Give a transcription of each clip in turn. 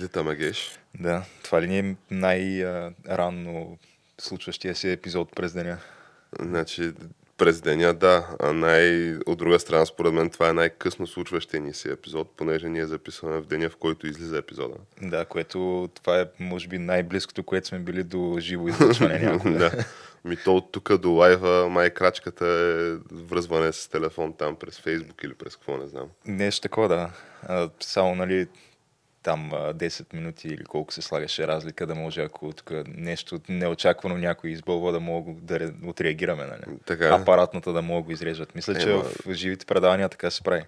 И излитаме геш. Да, това ли ни е най-ранно случващия се епизод през деня? Значи, през деня, да. А най... от друга страна, според мен, това е най-късно случващия ни си епизод, понеже ние записваме в деня, в който излиза епизода. Да, което това е, може би, най-близкото, което сме били до живо излъчване някога. да. Ми то от тук до лайва, май крачката е връзване с телефон там през Фейсбук или през какво, не знам. Нещо такова, да. А, само, нали, там а, 10 минути или колко се слагаше разлика, да може, ако тук нещо неочаквано някой избълва, да мога да ре- отреагираме, нали? Така е. Апаратната да могат го изрежат. Мисля, че Ема- в живите предавания така се прави.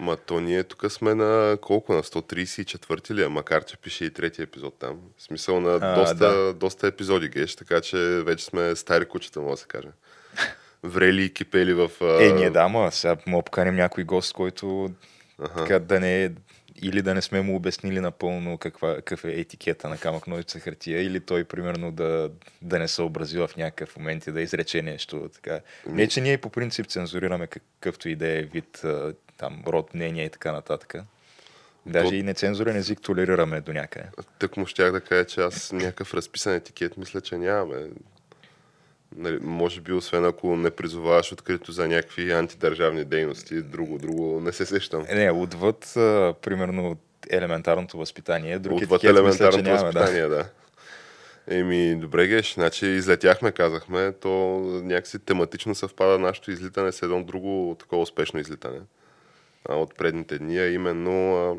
Ма то ние тук сме на колко? На 134 ли е? Макар, че пише и третия епизод там. В смисъл на А, доста, да. доста епизоди геш, така че вече сме стари кучета, може да се каже. Врели и кипели в... а, Е, ние да, ама сега мога да поканим някой гост, който Аха. така да не е или да не сме му обяснили напълно каква, какъв е етикета на камък ножица хартия, или той примерно да, да не съобрази в някакъв момент и да изрече нещо. Така. Не, че ние по принцип цензурираме какъвто и да е вид там, род, мнение и така нататък. Даже То- и нецензурен език толерираме до някъде. Тък му щях да кажа, че аз някакъв разписан етикет мисля, че нямаме. Нали, може би, освен ако не призоваваш открито за някакви антидържавни дейности, друго, друго не се сещам. Е, Не, отвъд, а, примерно, елементарното възпитание. Друг Отвъд етикет, мисля, елементарното нямаме, да. възпитание, да. Еми, добре геш, значи излетяхме, казахме, то някакси тематично съвпада нашето излитане с едно друго такова успешно излитане а, от предните дни, а именно а,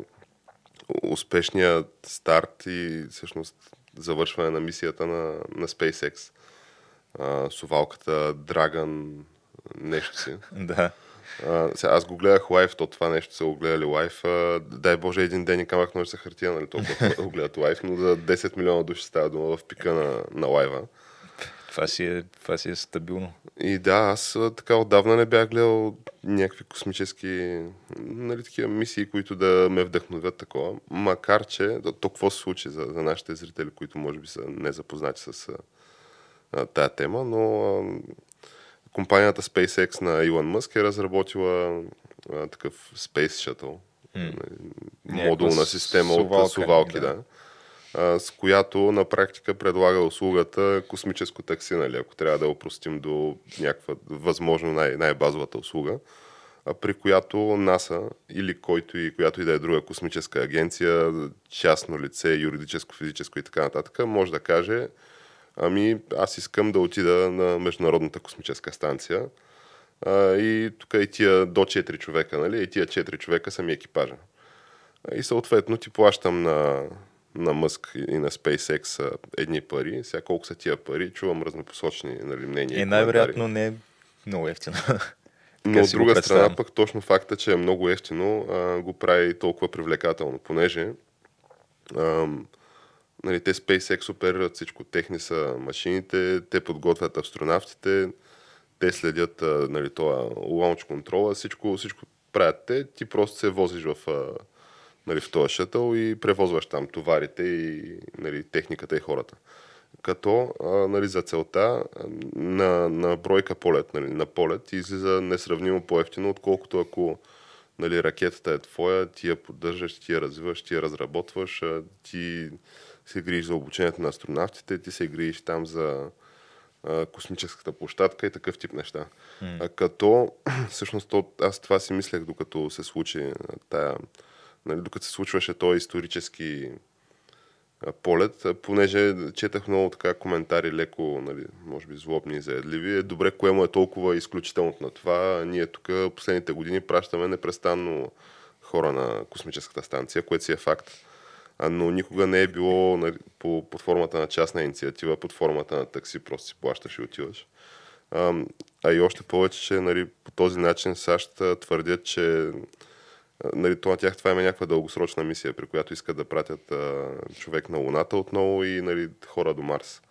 успешният старт и всъщност завършване на мисията на, на SpaceX. А, сувалката Dragon нещо си. Да. А, сега, аз го гледах лайв, то това нещо са го гледали лайв. А, дай Боже, един ден и камък ножица хартия, нали, толкова го гледат лайв, но за 10 милиона души става дума в пика на, на лайва. Това си, е, това си е стабилно. И да, аз така отдавна не бях гледал някакви космически нали, такива мисии, които да ме вдъхновят такова. Макар, че то какво се случи за, за нашите зрители, които може би са незапознати с тая тема, но компанията SpaceX на Илон Мъск е разработила а, такъв Space Shuttle, нали, модулна система сувалка, от сувалки, да. да. а, с която на практика предлага услугата космическо такси, нали, ако трябва да опростим до някаква възможно най- най-базовата услуга, а, при която НАСА или който и която и да е друга космическа агенция, частно лице, юридическо, физическо и така нататък, може да каже, ами аз искам да отида на Международната космическа станция а, и тук и тия до 4 човека, нали, и тия 4 човека са ми екипажа. И съответно ти плащам на, на Мъск и на SpaceX едни пари. Сега колко са тия пари, чувам разнопосочни нали, мнения. И и най-вероятно не е много ефтино. но от друга страна пък точно факта, че е много ефтино, а, го прави толкова привлекателно, понеже ам, нали, те SpaceX оперират всичко. Техни са машините, те подготвят астронавтите, те следят нали, това лаунч контрола, всичко, всичко правят те. Ти просто се возиш в, нали, в този шътъл и превозваш там товарите и нали, техниката и хората. Като нали, за целта на, на бройка полет, нали, на полет излиза несравнимо по-ефтино, отколкото ако нали, ракетата е твоя, ти я поддържаш, ти я развиваш, ти я разработваш, ти се грижиш за обучението на астронавтите, ти се грижиш там за а, космическата площадка и такъв тип неща. А, като, всъщност, то, аз това си мислех, докато се случи а, тая, нали, докато се случваше този исторически полет, понеже четах много така коментари, леко, нали, може би злобни и заедливи. Е добре, кое му е толкова изключително на това. Ние тук последните години пращаме непрестанно хора на космическата станция, което си е факт. Но никога не е било нали, по, под формата на частна инициатива, под формата на такси, просто си плащаш и отиваш. А, а и още повече, че нали, по този начин САЩ твърдят, че нали, то на тях това е някаква дългосрочна мисия, при която искат да пратят а, човек на Луната отново и нали, хора до Марс.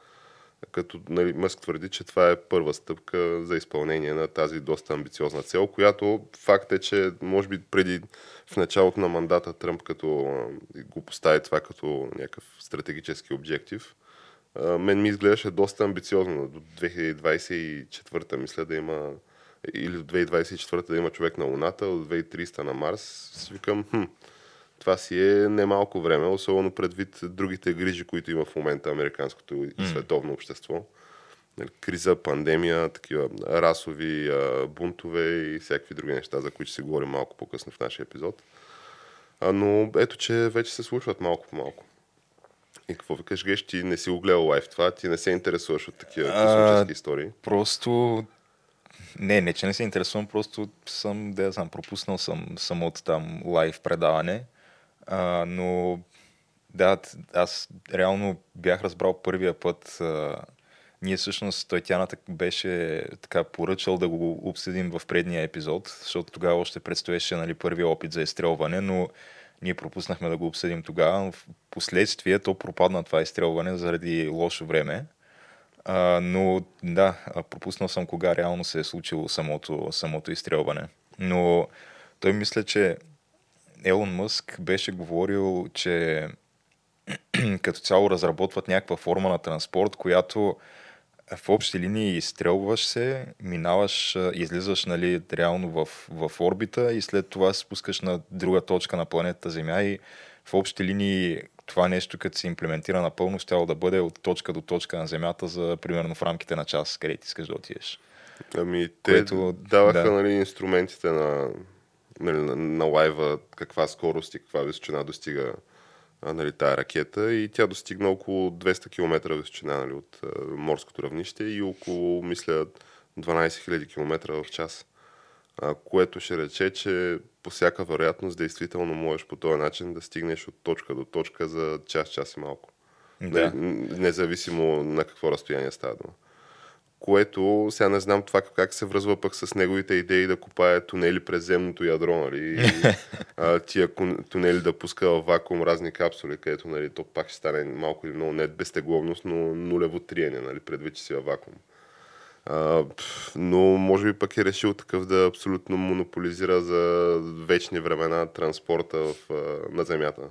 Като нали, Мъск твърди, че това е първа стъпка за изпълнение на тази доста амбициозна цел, която факт е, че може би преди в началото на мандата Тръмп като го постави това като някакъв стратегически обектив, мен ми изглеждаше доста амбициозно. До 2024 мисля да има или до 2024 да има човек на Луната, от 2300 на Марс, си викам, хм, това си е немалко време, особено предвид другите грижи, които има в момента американското и световно общество. Нали, криза, пандемия, такива расови бунтове и всякакви други неща, за които ще си говорим малко по-късно в нашия епизод. Но ето, че вече се случват малко по малко. И какво викаш, Геш, ти не си го гледал лайф това, ти не се интересуваш от такива космически истории? Просто не, не, че не се интересувам, просто съм, да знам, пропуснал съм самото там лайв предаване. А, но да, аз реално бях разбрал първия път. А, ние всъщност, той Тяната беше така поръчал да го обсъдим в предния епизод, защото тогава още предстоеше нали, първия опит за изстрелване, но ние пропуснахме да го обсъдим тогава. В последствие то пропадна това изстрелване заради лошо време. А, но да, пропуснал съм кога реално се е случило самото, самото изстрелване. Но той мисля, че Елон Мъск беше говорил, че като цяло разработват някаква форма на транспорт, която в общи линии изстрелваш се, минаваш, излизаш нали, реално в, в орбита и след това се спускаш на друга точка на планетата Земя и в общи линии това нещо, като се имплементира напълно, ще да бъде от точка до точка на Земята за примерно в рамките на час, където искаш да отидеш. Ами, те Което, даваха да. нали, инструментите на, нали, на, на лайва, каква скорост и каква височина достига нали, тая ракета и тя достигна около 200 км височина нали, от а, морското равнище и около, мисля, 12 000 км в час. А, което ще рече, че по всяка вероятност действително можеш по този начин да стигнеш от точка до точка за час, час и малко. Да. Независимо на какво разстояние става дума. Което, сега не знам това как се връзва пък с неговите идеи да копае тунели през земното ядро, нали? И, а, тия тунели да пуска в вакуум разни капсули, където нали, то пак ще стане малко или много не безтегловност, но нулево триене, нали, предвид, че си във вакуум. А, но може би пък е решил такъв да абсолютно монополизира за вечни времена транспорта в, на Земята.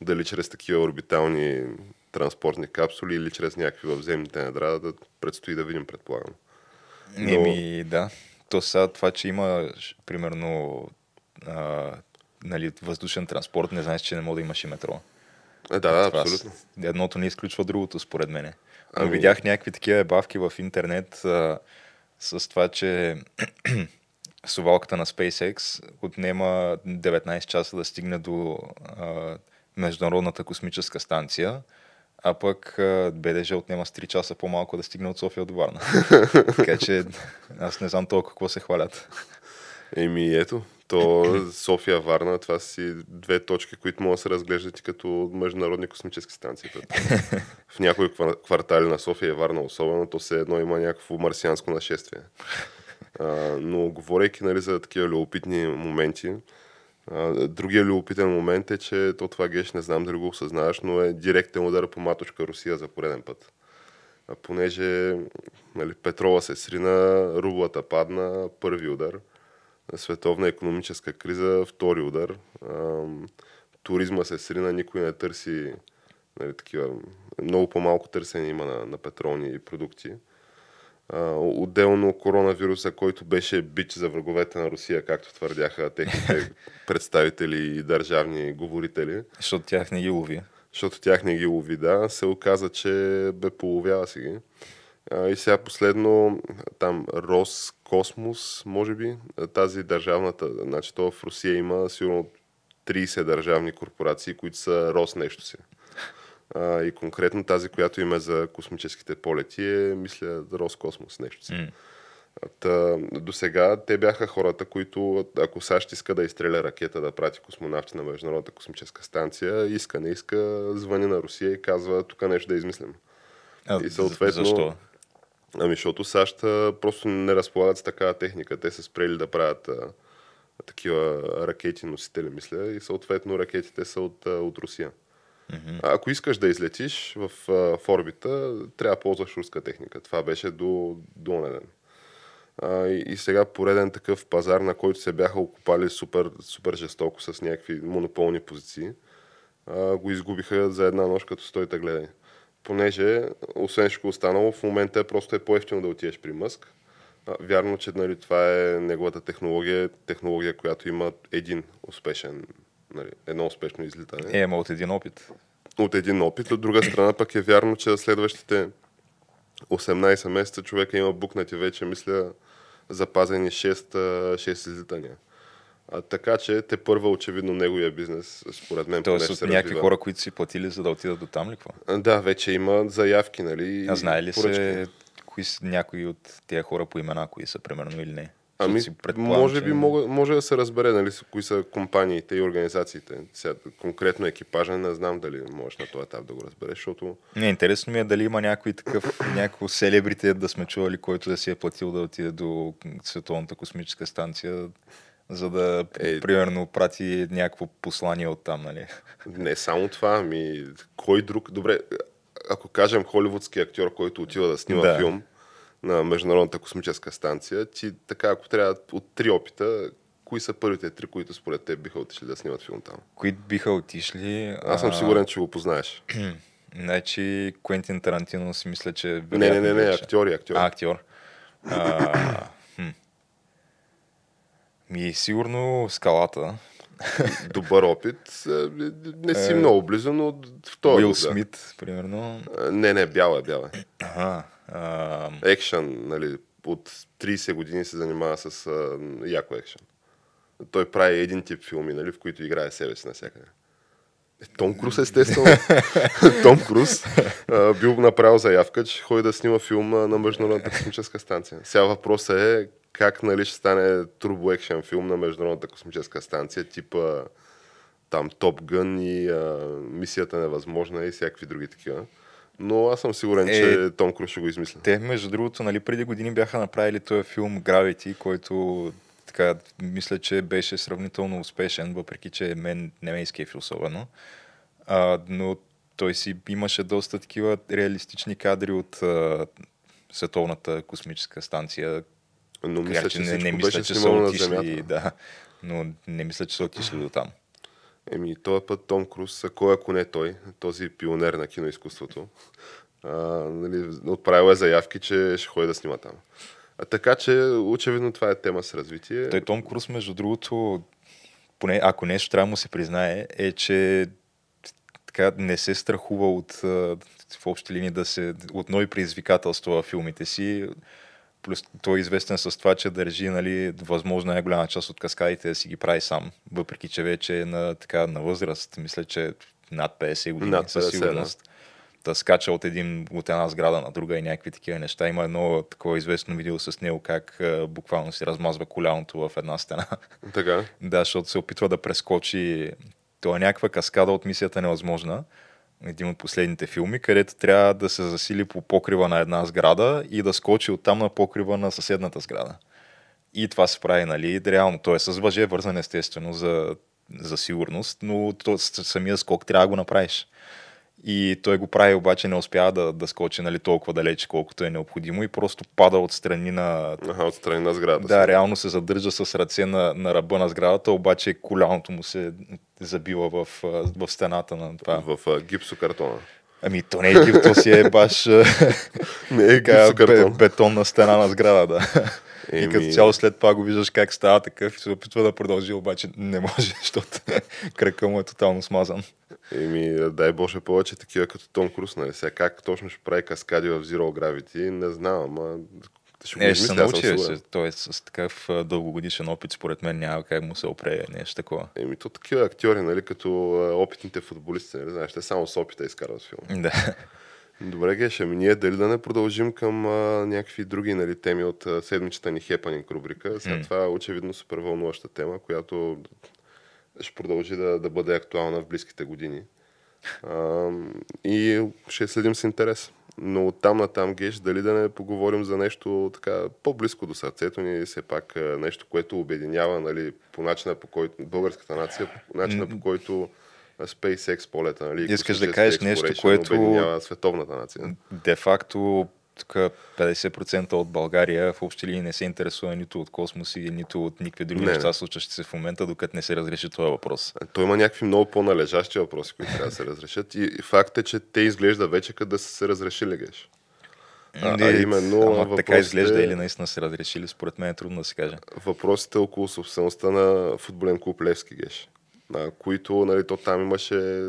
Дали чрез такива орбитални транспортни капсули или чрез някакви във земните недра, да предстои да видим, предполагам. Но... Еми, да. То сега това, че има, примерно, а, нали, въздушен транспорт, не знаеш, че не може да имаш и метро. Е, да, да, абсолютно. Едното не изключва другото, според мене. Но ами... видях някакви такива бавки в интернет а, с това, че сувалката на SpaceX отнема 19 часа да стигне до а, Международната космическа станция, а пък БДЖ отнема с 3 часа по-малко да стигне от София до Варна. така че аз не знам толкова какво се хвалят. Еми ето, то София, Варна, това си две точки, които могат да се разглеждат и като международни космически станции. В някои квартали на София и Варна особено, то все едно има някакво марсианско нашествие. А, но говорейки нали, за такива любопитни моменти, другия любопитен момент е, че то това геш, не знам дали го осъзнаваш, но е директен удар по матушка Русия за пореден път. А, понеже нали, петрола се срина, рублата падна, първи удар – световна економическа криза, втори удар. туризма се срина, никой не търси нали, такива, много по-малко търсене има на, на петролни продукти. Отделно коронавируса, който беше бич за враговете на Русия, както твърдяха техните представители и държавни говорители. Защото тях не ги лови. Защото тях не ги лови, да. Се оказа, че бе половява си ги. И сега последно, там Роскосмос, може би, тази държавната, значи то в Русия има сигурно 30 държавни корпорации, които са Рос нещо си. А, и конкретно тази, която има за космическите полети е, мисля, Роскосмос, нещо си. Та, до сега те бяха хората, които, ако САЩ иска да изстреля ракета да прати космонавти на Международната космическа станция, иска, не иска, звъни на Русия и казва, тук нещо да измислим. А, И съответно- Защо? Ами, защото САЩ просто не разполагат с такава техника. Те са спрели да правят а, такива ракети носители, мисля, и съответно ракетите са от, а, от Русия. А Ако искаш да излетиш в, в орбита, трябва да ползваш руска техника. Това беше до, до онен ден. А, и, и сега пореден такъв пазар, на който се бяха окупали супер, супер жестоко с някакви монополни позиции, а, го изгубиха за една нощ, като стойте гледай. Понеже, освен всичко останало, в момента просто е по-ефтино да отидеш при Мъск. А, вярно, че нали, това е неговата технология, технология, която има един успешен, нали, едно успешно излитане Е, ама от един опит. от един опит. От друга страна пък е вярно, че следващите 18 месеца човека има букнати вече, мисля, запазени 6, а, 6 излитания. А, така че те първа очевидно неговия бизнес, според мен, Тоест от се някакви развива. хора, които си платили, за да отидат до там ли какво? Да, вече има заявки, нали? А знае ли поръчки. се кои са някои от тези хора по имена, кои са примерно или не? Ами, може би мога, може да се разбере, нали, кои са компаниите и организациите. Сега, конкретно екипажа не знам дали можеш на този етап да го разбереш, защото Не, интересно ми е дали има някой такъв, някакво селебрите да сме чували, който да си е платил да отиде до Световната космическа станция, за да, Е. примерно, прати някакво послание от там, нали? Не само това, ами кой друг... Добре, ако кажем холивудски актьор, който отива да снима Да. филм на Международната космическа станция, ти така, ако трябва от три опита, кои са първите три, които според теб биха отишли да снимат филм там? Кои биха отишли? Аз съм сигурен, че го познаеш. Значи Куентин Тарантино си мисля, че... Не, не, не, вероятно не, вече. актьори, актьори. А, актьор. А, хм. Ми, сигурно скалата. Добър опит. Е, Не си Е, много близо, но втори. Уил да. Смит, примерно. Е, Не, не, бял е, бял е. Ага. Екшън, нали, от 30 години се занимава с а, яко екшън. Той прави един тип филми, нали, в които играе себе си навсякъде. Е, Том Круз, естествено. Том Круз а, бил направил заявка, че ходи да снима филм а, на Международната космическа станция. Сега въпросът е как нали, ще стане турбо екшен филм на Международната космическа станция, типа там Топ Гън и а, Мисията невъзможна и всякакви други такива. Но аз съм сигурен, Е, че Том Круз ще го измисля. те, между другото, нали, преди години бяха направили този филм Gravity, който така, мисля, че беше сравнително успешен, въпреки че мен не ме изкефи особено. А, но той си имаше доста такива реалистични кадри от а, Световната космическа станция. Но мисля, че не, не мисля, че са отишли, да, но не мисля, че са отишли до там. Еми, този път Том Круз, а кой ако не той, този пионер на киноизкуството, а, нали, отправил е заявки, че ще ходи да снима там. А така че, очевидно, това е тема с развитие. Той Том Круз, между другото, поне ако нещо трябва да му се признае, е, че така не се страхува от в общи линии да се от нови предизвикателства във филмите си. Плюс той е известен с това, че държи нали, възможно най-голяма част от каскадите да си ги прави сам, въпреки че вече е на, така, на възраст. Мисля, че над 50 години Над 50, със сигурност. Да скача от, един, от една сграда на друга и някакви такива неща. Има едно такова известно видео с него, как а, буквално си размазва коляното в една стена. Така. Да, защото се опитва да прескочи. Това е някаква каскада от мисията невъзможна. Един от последните филми, където трябва да се засили по покрива на една сграда и да скочи оттам на покрива на съседната сграда. И това се прави, нали, реално. Той е с въже вързан естествено за, за сигурност, но то, самия скок трябва да го направиш. И той го прави, обаче не успява да, да скочи нали, толкова далеч, колкото е необходимо и просто пада от страни на, Аха, отстрани на сградата. да, си. реално се задържа с ръце на, на ръба на сградата, обаче коляното му се забива в, в стената на това. В а, гипсокартона. Ами то не е гив, то си е баш Не е бе, гипсокартон. бетонна стена на сграда, да. И Еми- като цяло след това го виждаш как става такъв и се опитва да продължи, обаче не може, защото кръка му е тотално смазан. Еми, дай Боже повече такива като Том Круз, нали? Сега как точно ще прави каскади в Zero Gravity, не знам, ама Ще го Е, ще се научи, той е с такъв дългогодишен опит, според мен няма как му се опре нещо такова. Еми, то такива актьори, нали, като опитните футболисти, нали, знаеш, те само с опита изкарват филм. Да. Добре, Геш, ами ние дали да не продължим към а, някакви други нали, теми от а, седмичната ни хепанинг рубрика. Сега М. това е очевидно супер вълнуваща тема, която ще продължи да, да бъде актуална в близките години. А, и ще следим с интерес. Но от там на там, Геш, дали да не поговорим за нещо така по-близко до сърцето ни, все пак нещо, което обединява нали, по начина по който българската нация, по начина по който SpaceX полета, нали, Искаш да кажеш нещо, което- обединява световната нация. Де факто тук 50% от България в общи линии не се интересува нито от космоси, нито от никакви други Не, неща, не. случващи се в момента, докато не се разреши този въпрос. Той има някакви много по-належащи въпроси, които трябва да се разрешат. И, факт е, че те изглежда вече като да са се разрешили, геш. А, а И- именно ама въпросите, така изглежда или наистина се разрешили, според мен е трудно да се каже. въпросите около собствеността на футболен клуб Левски, геш. А, които, нали, то там имаше...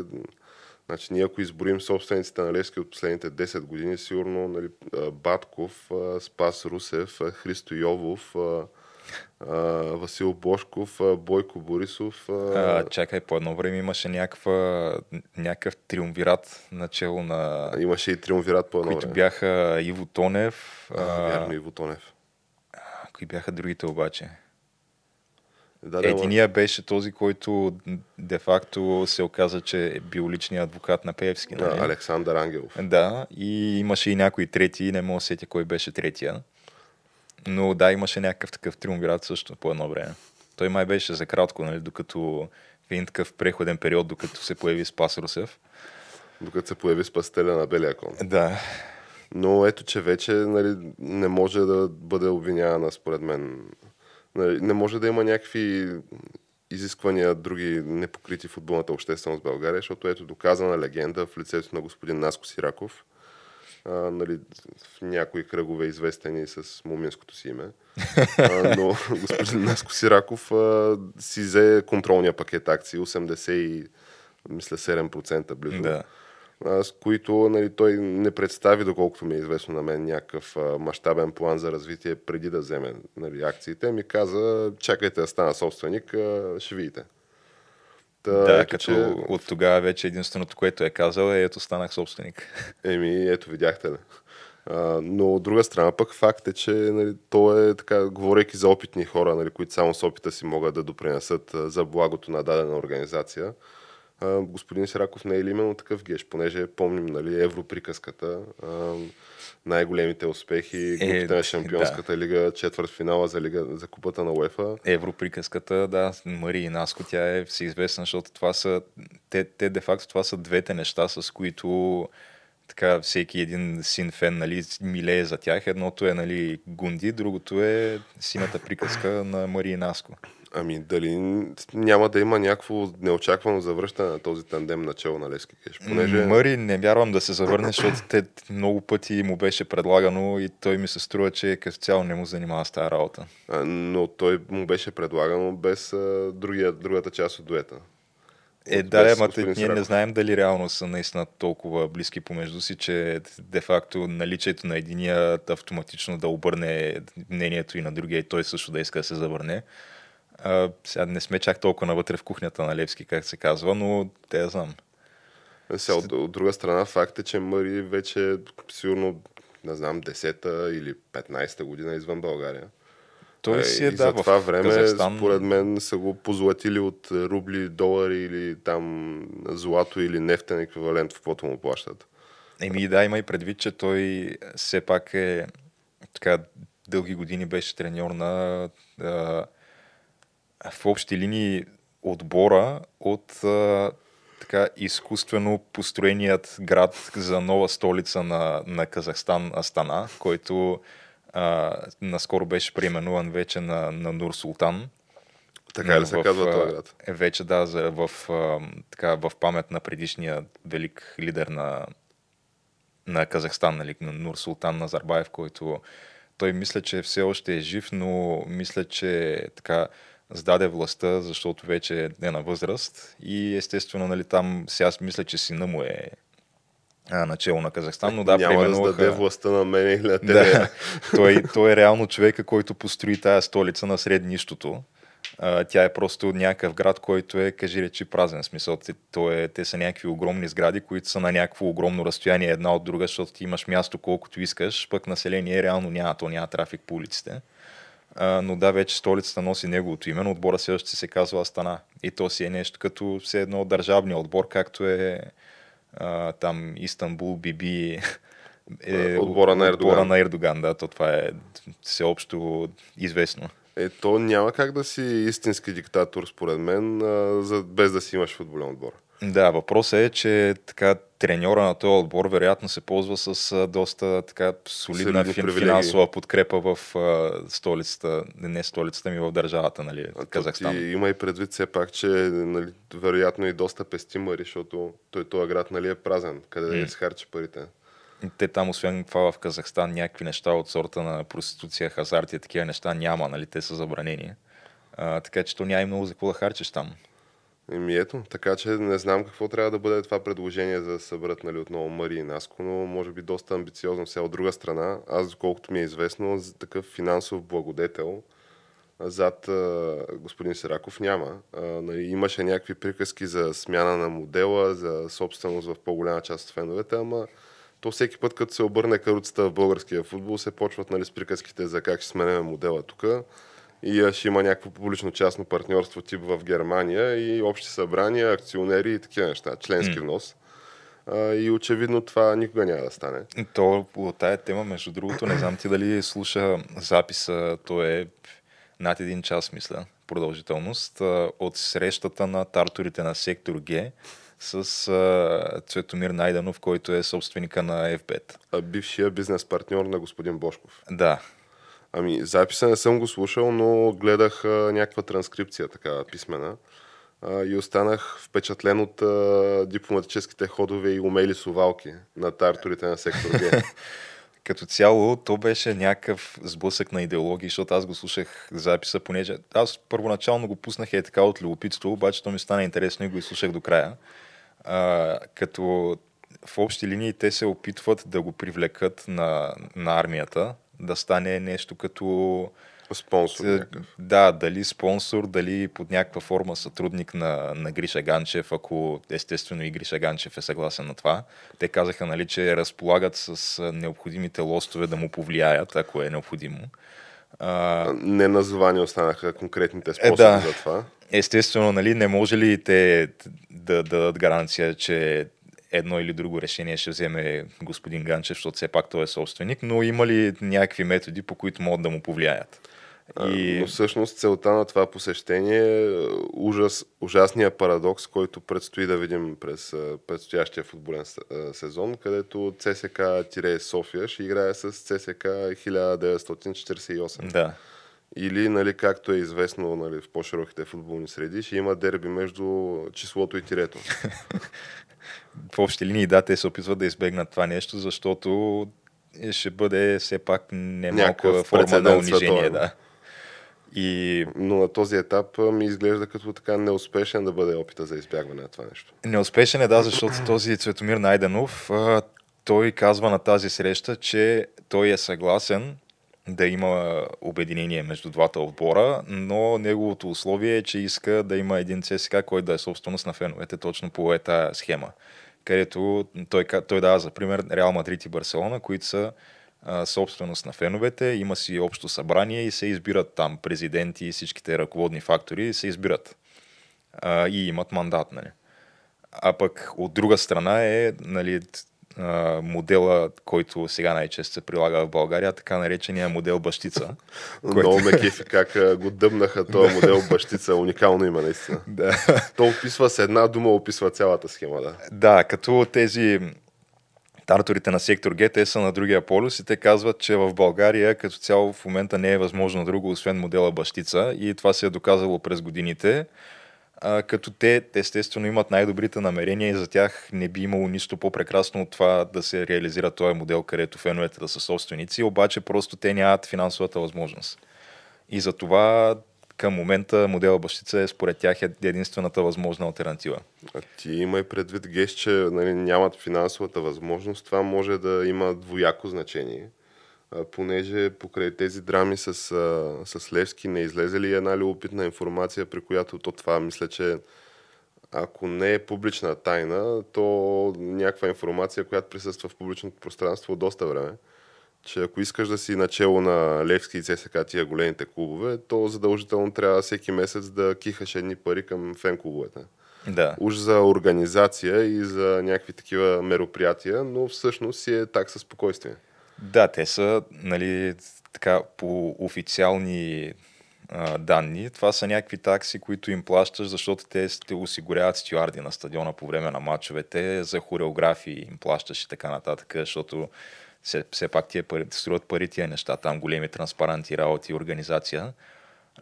Значи, ние ако изборим собствениците на Левски от последните 10 години, сигурно нали, а, Батков, а, Спас Русев, а, Христо Йовов, а, а, Васил Бошков, а, Бойко Борисов, А, чакай, по едно време имаше някаква, някакъв триумвират начало на... Имаше и триумвират по едно които време. бяха Иво Тонев. А, а, вярно, Иво Тонев. Кои бяха другите обаче? Да, да, Единия беше този, който де-факто се оказа, че е бил личният адвокат на Певски. да, Нали? Александър Ангелов. Да, и имаше и някой трети, не мога да сетя кой беше третия. Но да, имаше някакъв такъв триумвират също по едно време. Той май беше за кратко, нали, докато в един такъв преходен период, докато се появи Спас Русев. Докато се появи спасителя на белия кон. Да, Но ето, че вече нали, не може да бъде обвинявана, според мен. Нали, не може да има някакви изисквания други непокрити футболната общественост в България, защото ето доказана легенда в лицето на господин Наско Сираков, а, нали, в някои кръгове известен и с муминското си име. А, но господин Наско Сираков а, си взе контролния пакет акции, 80 и мисля 7% близо да. С които нали, той не представи, доколкото ми е известно на мен, някакъв мащабен план за развитие преди да вземе нали, акциите. Ми каза, чакайте да стана собственик, ще видите. Та, Да, ето, като че, от тогава вече единственото, което е казал е ето станах собственик. еми, ето видяхте ли. А, но от друга страна пък факт е, че нали, то е така, говорейки за опитни хора, нали, които само с опита си могат да допринесат за благото на дадена организация. А, господин Сираков не е ли именно такъв геш, понеже помним нали, европриказката, а, най-големите успехи, групите на Шампионската лига, четвърт финала за, лига, за купата на УЕФА. Европриказката, да, Мари и Наско, тя е всеизвестна, защото това са, те, те де-факто това са двете неща, с които така всеки един син фен нали, милее за тях. Едното е нали, Гунди, другото е сината приказка на Мари и Наско. Ами дали няма да има някакво неочаквано завръщане на този тандем начало на Левски Кеш? Понеже... Мъри не вярвам да се завърне, защото те много пъти му беше предлагано и той ми се струва, че като цяло не му занимава с тази работа. А, но той му беше предлагано без а, другия, другата част от дуета. Е, От- да, ама ние не Сираков. знаем дали реално са наистина толкова близки помежду си, че де-факто наличието на единия автоматично да обърне мнението и на другия и той също да иска да се завърне. А, сега не сме чак толкова навътре в кухнята на Левски, как се казва, но те я знам. Сега, от, от друга страна, факт е, че Мари вече сигурно, не знам, 10-та или 15-та година извън България. Той Е, си е, и да, за това време, Казахстан. според мен, са го позлатили от рубли, долари или там злато или нефтен еквивалент, в каквото му плащат. Еми да, има и предвид, че той все пак е така дълги години беше треньор на а, в общи линии отбора от а, така изкуствено построеният град за нова столица на, на Казахстан Астана, който а, наскоро беше преименуван вече на, на Нур Султан. Така ли се В, казва този град? Е, вече да, за, в, а, така, в памет на предишния велик лидер на, на Казахстан, нали, на Нур Султан Назарбаев, който той мисля, че все още е жив, но мисля, че така сдаде властта, защото вече е на възраст и естествено нали, там сега мисля, че сина му е а, начало на Казахстан, но да, Няма да даде властта на мен или на тебе. Да, той, той е реално човека, който построи тая столица на сред нищото. А, тя е просто някакъв град, който е, кажи речи, празен. Смисъл, те, то е, те са някакви огромни сгради, които са на някакво огромно разстояние една от друга, защото ти имаш място колкото искаш, пък население реално няма, то няма трафик по улиците. А, но да, вече столицата носи неговото име, но отбора все още се казва Астана. И то си е нещо като все едно държавния отбор, както е а, там Истанбул, Биби, е, отбора на Ердоган. Отбора на Ердоган, да, то това е всеобщо известно. Е, то няма как да си истински диктатор, според мен, а, за, без да си имаш футболен отбор. Да, въпросът е, че така треньора на този отбор вероятно се ползва с доста така солидна фин, финансова подкрепа в а, столицата, не столицата ми в държавата, нали, а Казахстан. Има и предвид все пак, че нали, вероятно и доста пестимари, защото той този град нали, е празен, къде mm. да се харчи парите те там, освен това в Казахстан, някакви неща от сорта на проституция, хазарти и такива неща няма, нали? Те са забранени. А, така че то няма и много за какво да харчиш там. Еми ето, така че не знам какво трябва да бъде това предложение за да съберат нали, отново Мари и Наско, но може би доста амбициозно сега от друга страна. Аз, доколкото ми е известно, за такъв финансов благодетел зад а, господин Сираков няма. А, нали, имаше някакви приказки за смяна на модела, за собственост в по-голяма част от феновете, ама то всеки път, като се обърне каруцата в българския футбол, се почват нали, с приказките за как ще сменяме модела тук. И ще има някакво публично-частно партньорство тип в Германия и общи събрания, акционери и такива неща, членски внос. А, и очевидно това никога няма да стане. То от тая тема, между другото, не знам ти дали слуша записа, то е над един час, мисля, продължителност, от срещата на тарторите на сектор Г с а, Цветомир Найданов, който е собственика на FBET. А бившия бизнес партньор на господин Бошков. Да. Ами, записа не съм го слушал, но гледах а, някаква транскрипция, така писмена. А, и останах впечатлен от а, дипломатическите ходове и умели сувалки на тарторите на сектор Г. като цяло то беше някакъв сблъсък на идеологии, защото аз го слушах записа, понеже аз първоначално го пуснах е така от любопитство, обаче то ми стана интересно и го изслушах до края а, като в общи линии те се опитват да го привлекат на, на армията, да стане нещо като Спонсор. Да, дали спонсор, дали под някаква форма сътрудник на, на Гриша Ганчев, ако естествено и Гриша Ганчев е съгласен на това. Те казаха, нали, че разполагат с необходимите лостове да му повлияят, ако е необходимо. А... Не названи останаха конкретните способи е, да. за това. Естествено, нали, не може ли те да дадат гаранция, че едно или друго решение ще вземе господин Ганчев, защото все пак той е собственик, но има ли някакви методи, по които могат да му повлияят? И... Но всъщност целта на това посещение е ужас, ужасния парадокс, който предстои да видим през предстоящия футболен сезон, където ЦСК-София ще играе с ЦСК 1948. Да. Или, нали, както е известно нали, в по-широките футболни среди, ще има дерби между числото и тирето. в общи линии, да, те се опитват да избегнат това нещо, защото ще бъде все пак немалка форма на унижение. Да. И... Но на този етап ми изглежда като така неуспешен да бъде опита за избягване на това нещо. Неуспешен е, да, защото този Цветомир Найденов, той казва на тази среща, че той е съгласен да има обединение между двата отбора, но неговото условие е, че иска да има един ЦСКА, който да е собственост на феновете точно по ета схема, където той, той дава за пример Реал Мадрид и Барселона, които са а, собственост на феновете, има си общо събрание и се избират там президенти и всичките ръководни фактори се избират а, и имат мандат. Нали. А пък от друга страна е нали, модела, който сега най-често се прилага в България, така наречения модел бащица. Много ме кефи как го дъбнаха този модел бащица. Уникално има наистина. Да. То описва с една дума, описва цялата схема. Да, да като тези тарторите на сектор Г, те са на другия полюс и те казват, че в България като цяло в момента не е възможно друго, освен модела бащица и това се е доказало през годините а, като те естествено имат най-добрите намерения и за тях не би имало нищо по-прекрасно от това да се реализира този модел, където феновете да са собственици, обаче просто те нямат финансовата възможност. И за това към момента модела бащица е според тях е единствената възможна альтернатива. А ти има и предвид геш, че нали, нямат финансовата възможност. Това може да има двояко значение. Понеже покрай тези драми с, с Левски не излезе ли една любопитна информация, при която то това мисля, че ако не е публична тайна, то някаква информация, която присъства в публичното пространство доста време че ако искаш да си начало на Левски и ЦСКА, тия големите клубове, то задължително трябва всеки месец да кихаш едни пари към фен клубовете. Да. Уж за организация и за някакви такива мероприятия, но всъщност си е так със спокойствие. Да, те са, нали, така, по официални а, данни, това са някакви такси, които им плащаш, защото те те осигуряват стюарди на стадиона по време на матчовете, за хореографии им плащаш и така нататък, защото все, все пак тия пари, струват пари тия неща, там големи транспаранти, работи, организация.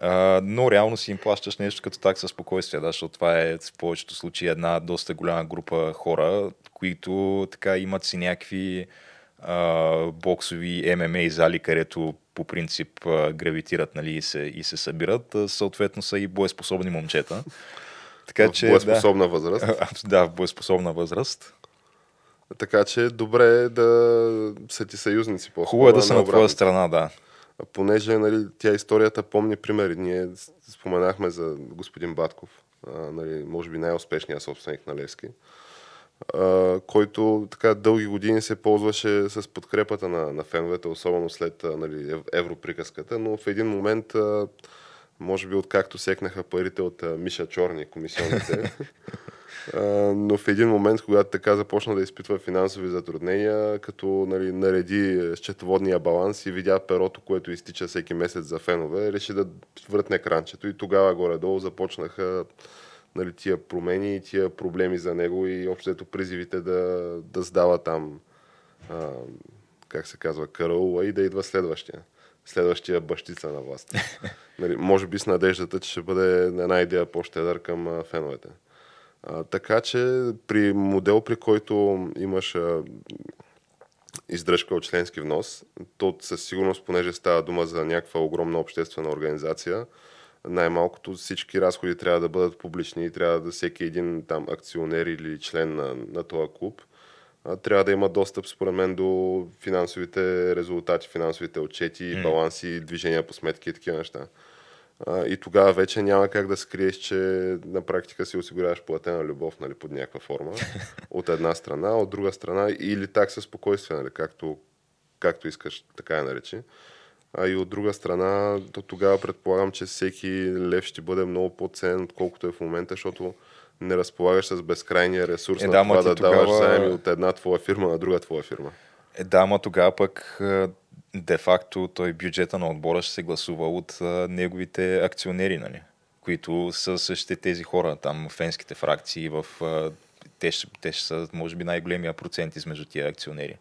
А, но реално си им плащаш нещо като такса спокойствие, да, защото това е в повечето случаи една доста голяма група хора, които така имат си някакви боксови ММА зали, където по принцип гравитират нали, и, се, и се събират. Съответно са и боеспособни момчета. Така, в че, боеспособна да, възраст. Да, в боеспособна възраст. Така че добре е да са ти съюзници. По Хубаво е да са на твоя страна, да. Понеже нали, тя историята помни примери. Ние споменахме за господин Батков, нали, може би най-успешният собственик на Левски, който така дълги години се ползваше с подкрепата на, на феновете, особено след нали, европриказката, но в един момент може би откакто секнаха парите от Миша Чорни, комисионните, но в един момент, когато така започна да изпитва финансови затруднения, като нали, нареди счетоводния баланс и видя перото, което изтича всеки месец за фенове, реши да въртне кранчето и тогава горе-долу започнаха нали, тия промени и тия проблеми за него и общото призивите да, да сдава там, а, как се казва, караула и да идва следващия следващия бащица на власт. нали, може би с надеждата, че ще бъде една идея по-щедър към феновете. А, така че при модел, при който имаш а, издръжка от членски внос, то със сигурност, понеже става дума за някаква огромна обществена организация, най-малкото всички разходи трябва да бъдат публични и трябва да всеки един там акционер или член на, на този клуб трябва да има достъп, според мен, до финансовите резултати, финансовите отчети, mm. баланси, движения по сметки и такива неща. И тогава вече няма как да скриеш, че на практика си осигуряваш платена любов нали, под някаква форма. от една страна, от друга страна или такса спокойствие, нали, както, както искаш, така я наречи. А и от друга страна, то тогава предполагам, че всеки лев ще бъде много по-ценен, отколкото е в момента, защото не разполагаш с безкрайния ресурс е, на да, това да тогава... даваш заеми от една твоя фирма на друга твоя фирма. Е, да, ма тогава пък де-факто той бюджета на отбора ще се гласува от а, неговите акционери, нали? които са същите тези хора, там фенските фракции, в, а, те, ще, те ще са, може би, най-големия процент измежду тия акционери.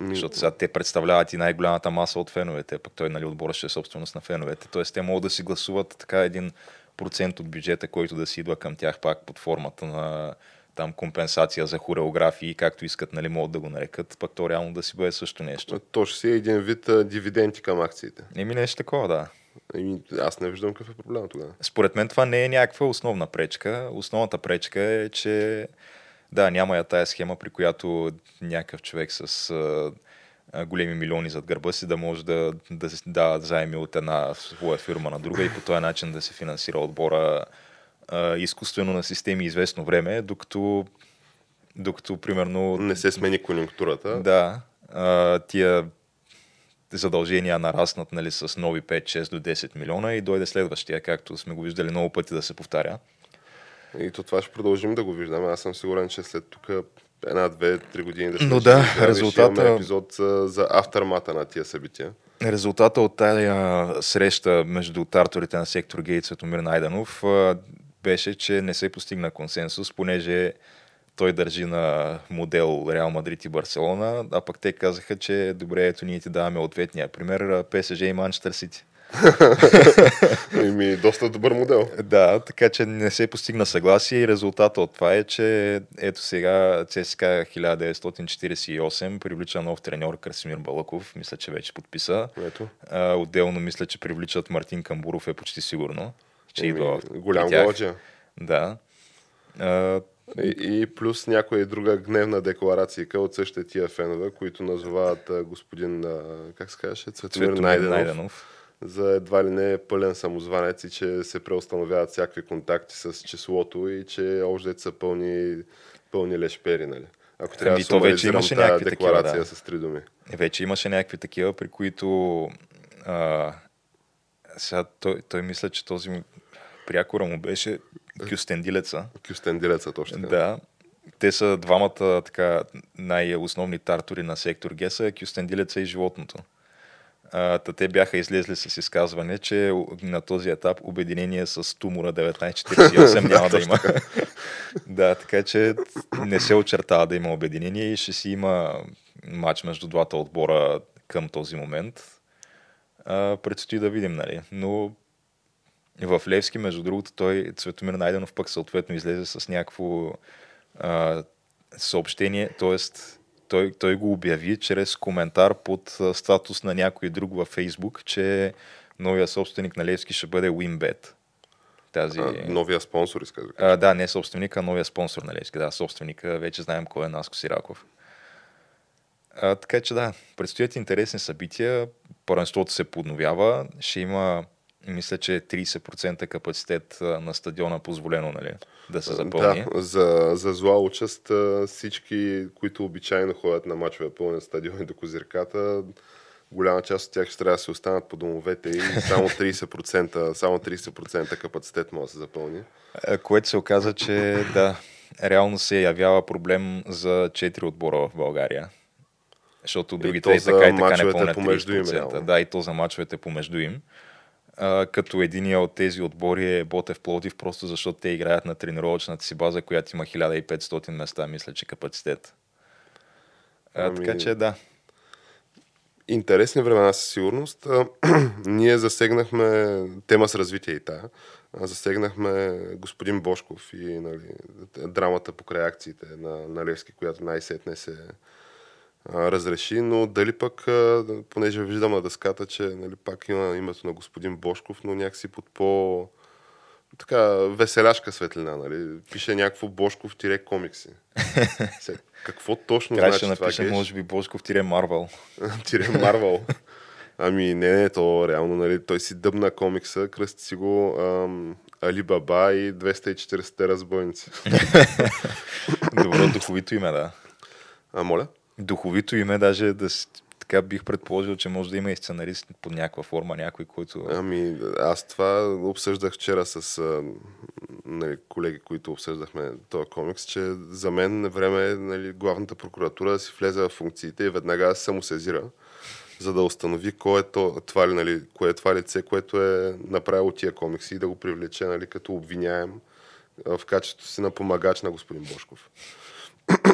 Защото сега те представляват и най-голямата маса от феновете, пък той, нали, отбора ще е собственост на феновете. Тоест, те могат да си гласуват така един процент от бюджета, който да си идва към тях пак под формата на там компенсация за хореографии, както искат, нали, могат да го нарекат, пък то реално да си бъде също нещо. То ще си е един вид а, дивиденти към акциите. Еми нещо такова, да. Еми, аз не виждам какъв е проблем тогава. Според мен това не е някаква основна пречка. Основната пречка е, че да, няма я тая схема, при която някакъв човек с а, големи милиони зад гърба си да може да, да дава заеми от една своя фирма на друга и по този начин да се финансира отбора а, изкуствено на системи известно време, докато, докато примерно... Не се смени конъюнктурата. Да. А, тия задължения нараснат нали, с нови 5, 6 до 10 милиона и дойде следващия, както сме го виждали много пъти да се повтаря. И то това ще продължим да го виждаме. Аз съм сигурен, че след тук една, две, три години да се Но да, резултата... епизод за автормата на тия събития. Резултата от тази среща между тарторите на сектор Гейт Светомир Найданов беше, че не се постигна консенсус, понеже той държи на модел Реал Мадрид и Барселона, а пък те казаха, че добре, ето ние ти даваме ответния пример ПСЖ и Манчестър Сити. Еми, доста добър модел. Да, така че не се постигна съгласие и резултата от това е, че ето сега ЦСКА 1948 привлича нов треньор Красимир Балаков, мисля, че вече подписа. Ето. А, отделно мисля, че привличат Мартин Камбуров е почти сигурно, че Еми, идва голям голаджия. Да. А, И, и плюс някоя друга гневна декларация от същите тия фенове, които назовават господин, как се казваше, Цветомир Цветомир Найденов, Найденов. За едва ли не пълен самозванец и че се преустановяват всякакви контакти с числото и че още са пълни, пълни лешпери, нали? Ако трябва Ами, да то вече имаше някакви такива, декларация да. с три думи. Вече имаше някакви такива, при които а, сега той, той мисля, че този прякора му беше Кюстендилеца. Кюстендилеца точно. Да. Те са двамата така най-основни тартори на сектор Геса, Кюстендилеца и животното. А, та те бяха излезли с изказване, че на този етап обединение с тумора 1948 няма да има. да, така че не се очертава да има обединение и ще си има матч между двата отбора към този момент. А, предстои да видим, нали? Но в Левски, между другото, той, Цветомир Найденов, пък съответно излезе с някакво а, съобщение, т.е. Той, той го обяви чрез коментар под статус на някой друг във Фейсбук, че новия собственик на Левски ще бъде WinBet. Тази... А, новия спонсор, иска да кажа. А, да, не собственика, а новия спонсор на Левски. Да, собственика, вече знаем кой е Наско Сираков. А, така че да, предстоят интересни събития. Първенството се подновява. Ще има, мисля, че 30% капацитет а, на стадиона позволено нали, да се запълни. Да, за, за зла участ всички, които обичайно ходят на мачове пълни стадиони до Козирката, голяма част от тях ще трябва да се останат по домовете и само 30%, само 30% капацитет може да се запълни. Което се оказа, че да, реално се явява проблем за 4 отбора в България. Защото другите то и за така и така не им, 30%. реално. да, и то за мачовете помежду им. А, като единия от тези отбори е Ботев Плодив, просто защото те играят на тренировъчната си база, която има 1500 места, мисля, че капацитет. А, Ами- Така че да. Интересни времена със сигурност. Ние засегнахме тема с развитие и тая. Засегнахме господин Бошков и нали, драмата покрай акциите на, на Левски, която най-сетне се разреши, но дали пък, понеже виждам на дъската, че нали, пак има името на господин Бошков, но някакси под по така веселяшка светлина, нали? Пише някакво Бошков тире комикси. Какво точно да значи това? напишем, Геш? може би, Бошков тире Марвел. Тире Марвел. Ами не, не, то реално, нали, той си дъбна комикса, кръсти си го ам, Али Баба и 240 разбойници. Добро духовито име, да. А, моля? Духовито име, даже да така бих предположил, че може да има и сценарист под някаква форма, някой, който... Ами, аз това обсъждах вчера с а, нали, колеги, които обсъждахме този комикс, че за мен време е нали, главната прокуратура да си влезе в функциите и веднага да се самосезира, за да установи кой е то, това, ли, нали, кое е това лице, което е направило тия комикси и да го привлече нали, като обвиняем в качеството си на помагач на господин Бошков.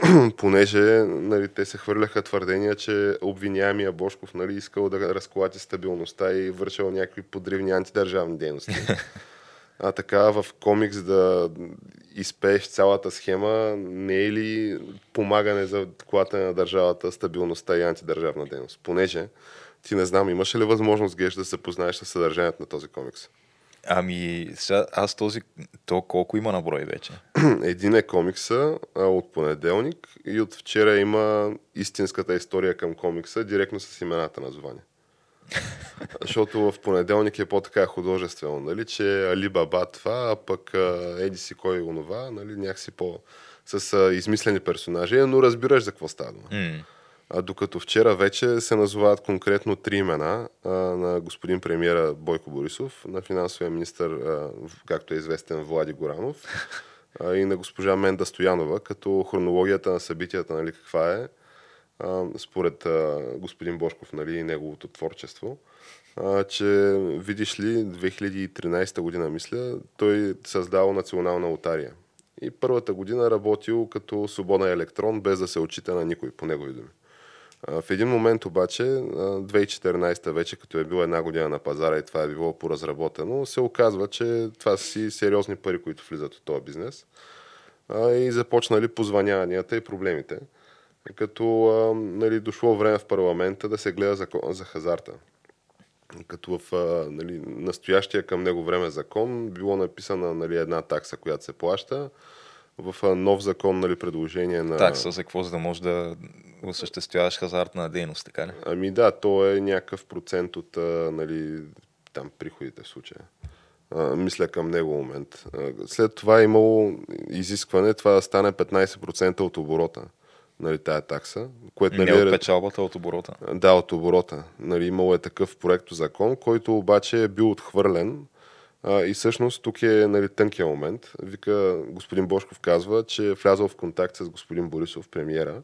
понеже нали, те се хвърляха твърдения, че обвиняемия Бошков нали, искал да разклати стабилността и вършил някакви подривни антидържавни дейности. А така в комикс да изпееш цялата схема, не е ли помагане за клатене на държавата, стабилността и антидържавна дейност? Понеже ти не знам, имаше ли възможност, Геш, да се познаеш с съдържанието на този комикс? Ами, сега аз този... То колко има на брой вече? Един е комикса а, от понеделник и от вчера има истинската история към комикса, директно с имената на звания. Защото в понеделник е по-така художествено, нали, че Али Баба това, а пък Еди си кой онова, нали, някакси по... с а, измислени персонажи, но разбираш за какво става. дума. А, докато вчера вече се назовават конкретно три имена а, на господин премиера Бойко Борисов, на финансовия министр, както е известен Влади Горанов, а, и на госпожа Менда Стоянова, като хронологията на събитията, нали, каква е, а, според а, господин Бошков нали, и неговото творчество, а, че видиш ли, 2013 година, мисля, той създал национална лотария. И първата година работил като свободен електрон, без да се отчита на никой, по негови думи. В един момент обаче, а, 2014 вече, като е била една година на пазара и това е било поразработено, се оказва, че това са си сериозни пари, които влизат от този бизнес. И започнали позванянията и проблемите. Като нали, дошло време в парламента да се гледа закон за хазарта. Като в нали, настоящия към него време закон било написана нали, една такса, която се плаща. В нов закон нали, предложение на... Такса за какво, за да можеш да осъществяваш хазартна дейност, така ли? Ами да, то е някакъв процент от нали, там приходите в случая. А, мисля към него момент. А, след това е имало изискване това да стане 15% от оборота нали, тая такса. Което, нали, Не от печалбата, от оборота. Да, от оборота. Нали, имало е такъв проект закон, който обаче е бил отхвърлен а, и всъщност тук е нали, тънкия момент. Вика, господин Бошков казва, че е влязъл в контакт с господин Борисов, премиера,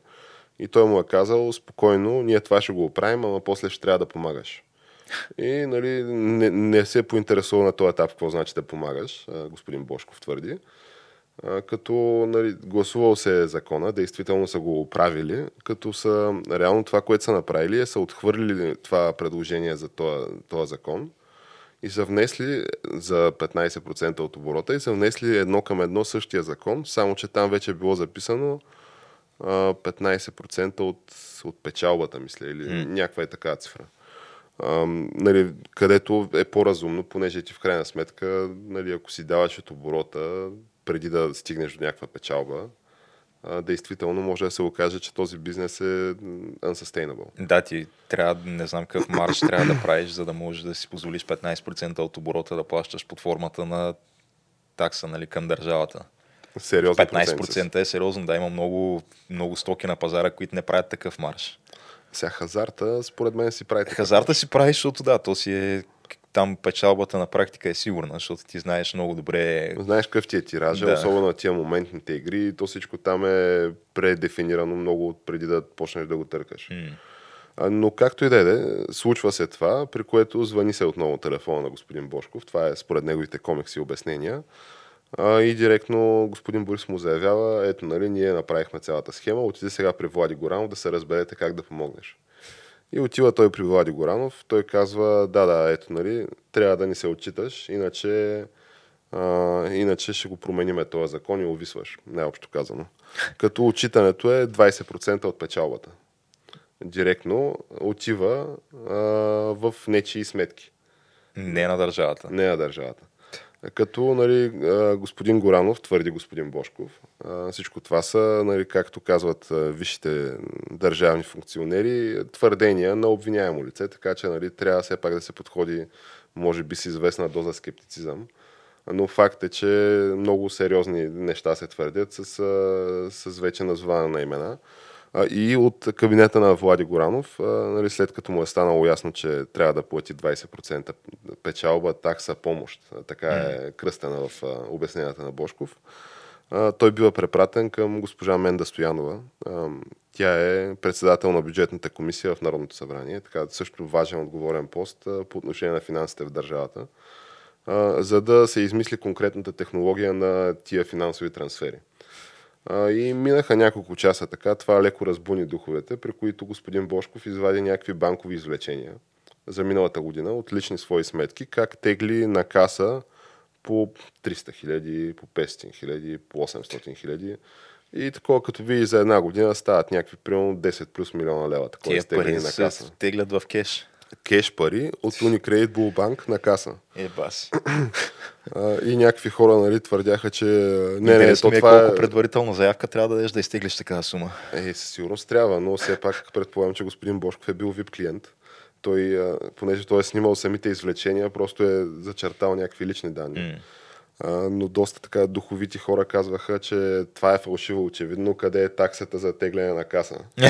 и той му е казал, спокойно, ние това ще го оправим, ама после ще трябва да помагаш. И нали, не, не се е поинтересува на този етап какво значи да помагаш, господин Бошков твърди като нали, гласувал се закона, действително са го оправили, като са реално това, което са направили е са отхвърлили това предложение за този закон и са внесли за 15% от оборота и са внесли едно към едно същия закон, само че там вече е било записано а, 15% от, от печалбата, мисля, или mm. някаква е така цифра. А, нали, където е по-разумно, понеже ти в крайна сметка, нали, ако си даваш от оборота, преди да стигнеш до някаква печалба, действително може да се окаже, че този бизнес е unsustainable. Да, ти трябва, не знам какъв марш трябва да правиш, за да можеш да си позволиш 15% от оборота да плащаш под формата на такса нали, към държавата. Сериозно 15% е сериозно, да, има много, много стоки на пазара, които не правят такъв марш. Сега хазарта, според мен си прави. Хазарта си прави, защото да, то си е там печалбата на практика е сигурна, защото ти знаеш много добре. Знаеш какъв ти е тиража, да. особено на тия моментните игри, то всичко там е предефинирано много преди да почнеш да го търкаш. Mm. Но както и да е, случва се това, при което звъни се отново телефона на господин Бошков. Това е според неговите комикси и обяснения. И директно господин Борис му заявява, ето, нали, ние направихме цялата схема, отиде сега при Влади Горанов да се разберете как да помогнеш. И отива той при Влади Горанов. Той казва, да, да, ето, нали, трябва да ни се отчиташ, иначе, а, иначе ще го промениме този закон и увисваш, най-общо казано. Като отчитането е 20% от печалбата. Директно отива а, в нечии сметки. Не на държавата. Не на държавата. Като нали, господин Горанов, твърди господин Бошков, всичко това са, нали, както казват висшите държавни функционери, твърдения на обвиняемо лице, така че нали, трябва все пак да се подходи, може би с известна доза скептицизъм. Но факт е, че много сериозни неща се твърдят с, с вече названа на имена и от кабинета на Влади Горанов, нали, след като му е станало ясно, че трябва да плати 20% печалба, такса, помощ. Така е кръстена в обясненията на Бошков. Той бива препратен към госпожа Менда Стоянова. Тя е председател на бюджетната комисия в Народното събрание, така също важен отговорен пост по отношение на финансите в държавата, за да се измисли конкретната технология на тия финансови трансфери. И минаха няколко часа така. Това леко разбуни духовете, при които господин Бошков извади някакви банкови извлечения за миналата година от лични свои сметки, как тегли на каса по 300 хиляди, по 500 хиляди, по 800 хиляди. И такова, като ви за една година стават някакви примерно 10 плюс милиона лева. Такова Тия пари на каса. се теглят в кеш кеш пари от Unicredit Bank на каса. Е, бас. и някакви хора нали, твърдяха, че не, не, то е това колко е... предварителна заявка трябва да дадеш да изтеглиш такава сума. Е, със сигурност трябва, но все пак предполагам, че господин Бошков е бил VIP клиент. Той, понеже той е снимал самите извлечения, просто е зачертал някакви лични данни. Mm но доста така духовити хора казваха, че това е фалшиво очевидно. Къде е таксата за тегляне на каса?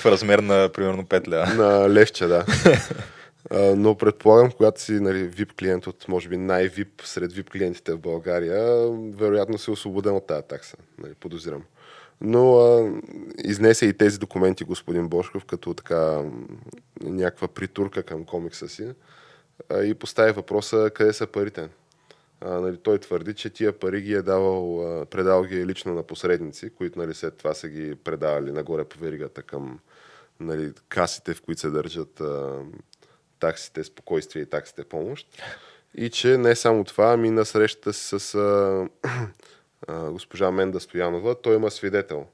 в размер на примерно 5 ля. На левче, да. но предполагам, когато си нали, VIP клиент от, може би, най-VIP сред VIP клиентите в България, вероятно си освободен от тази такса, нали, подозирам. Но а, изнесе и тези документи господин Бошков като така някаква притурка към комикса си а, и постави въпроса къде са парите А, нали, той твърди, че тия пари ги е давал, а, предал ги е лично на посредници, които нали, след това са ги предавали нагоре по веригата към нали, касите, в които се държат а, таксите спокойствие и таксите помощ. И че не само това, ами на срещата с а, а, госпожа Менда Стоянова, той има свидетел.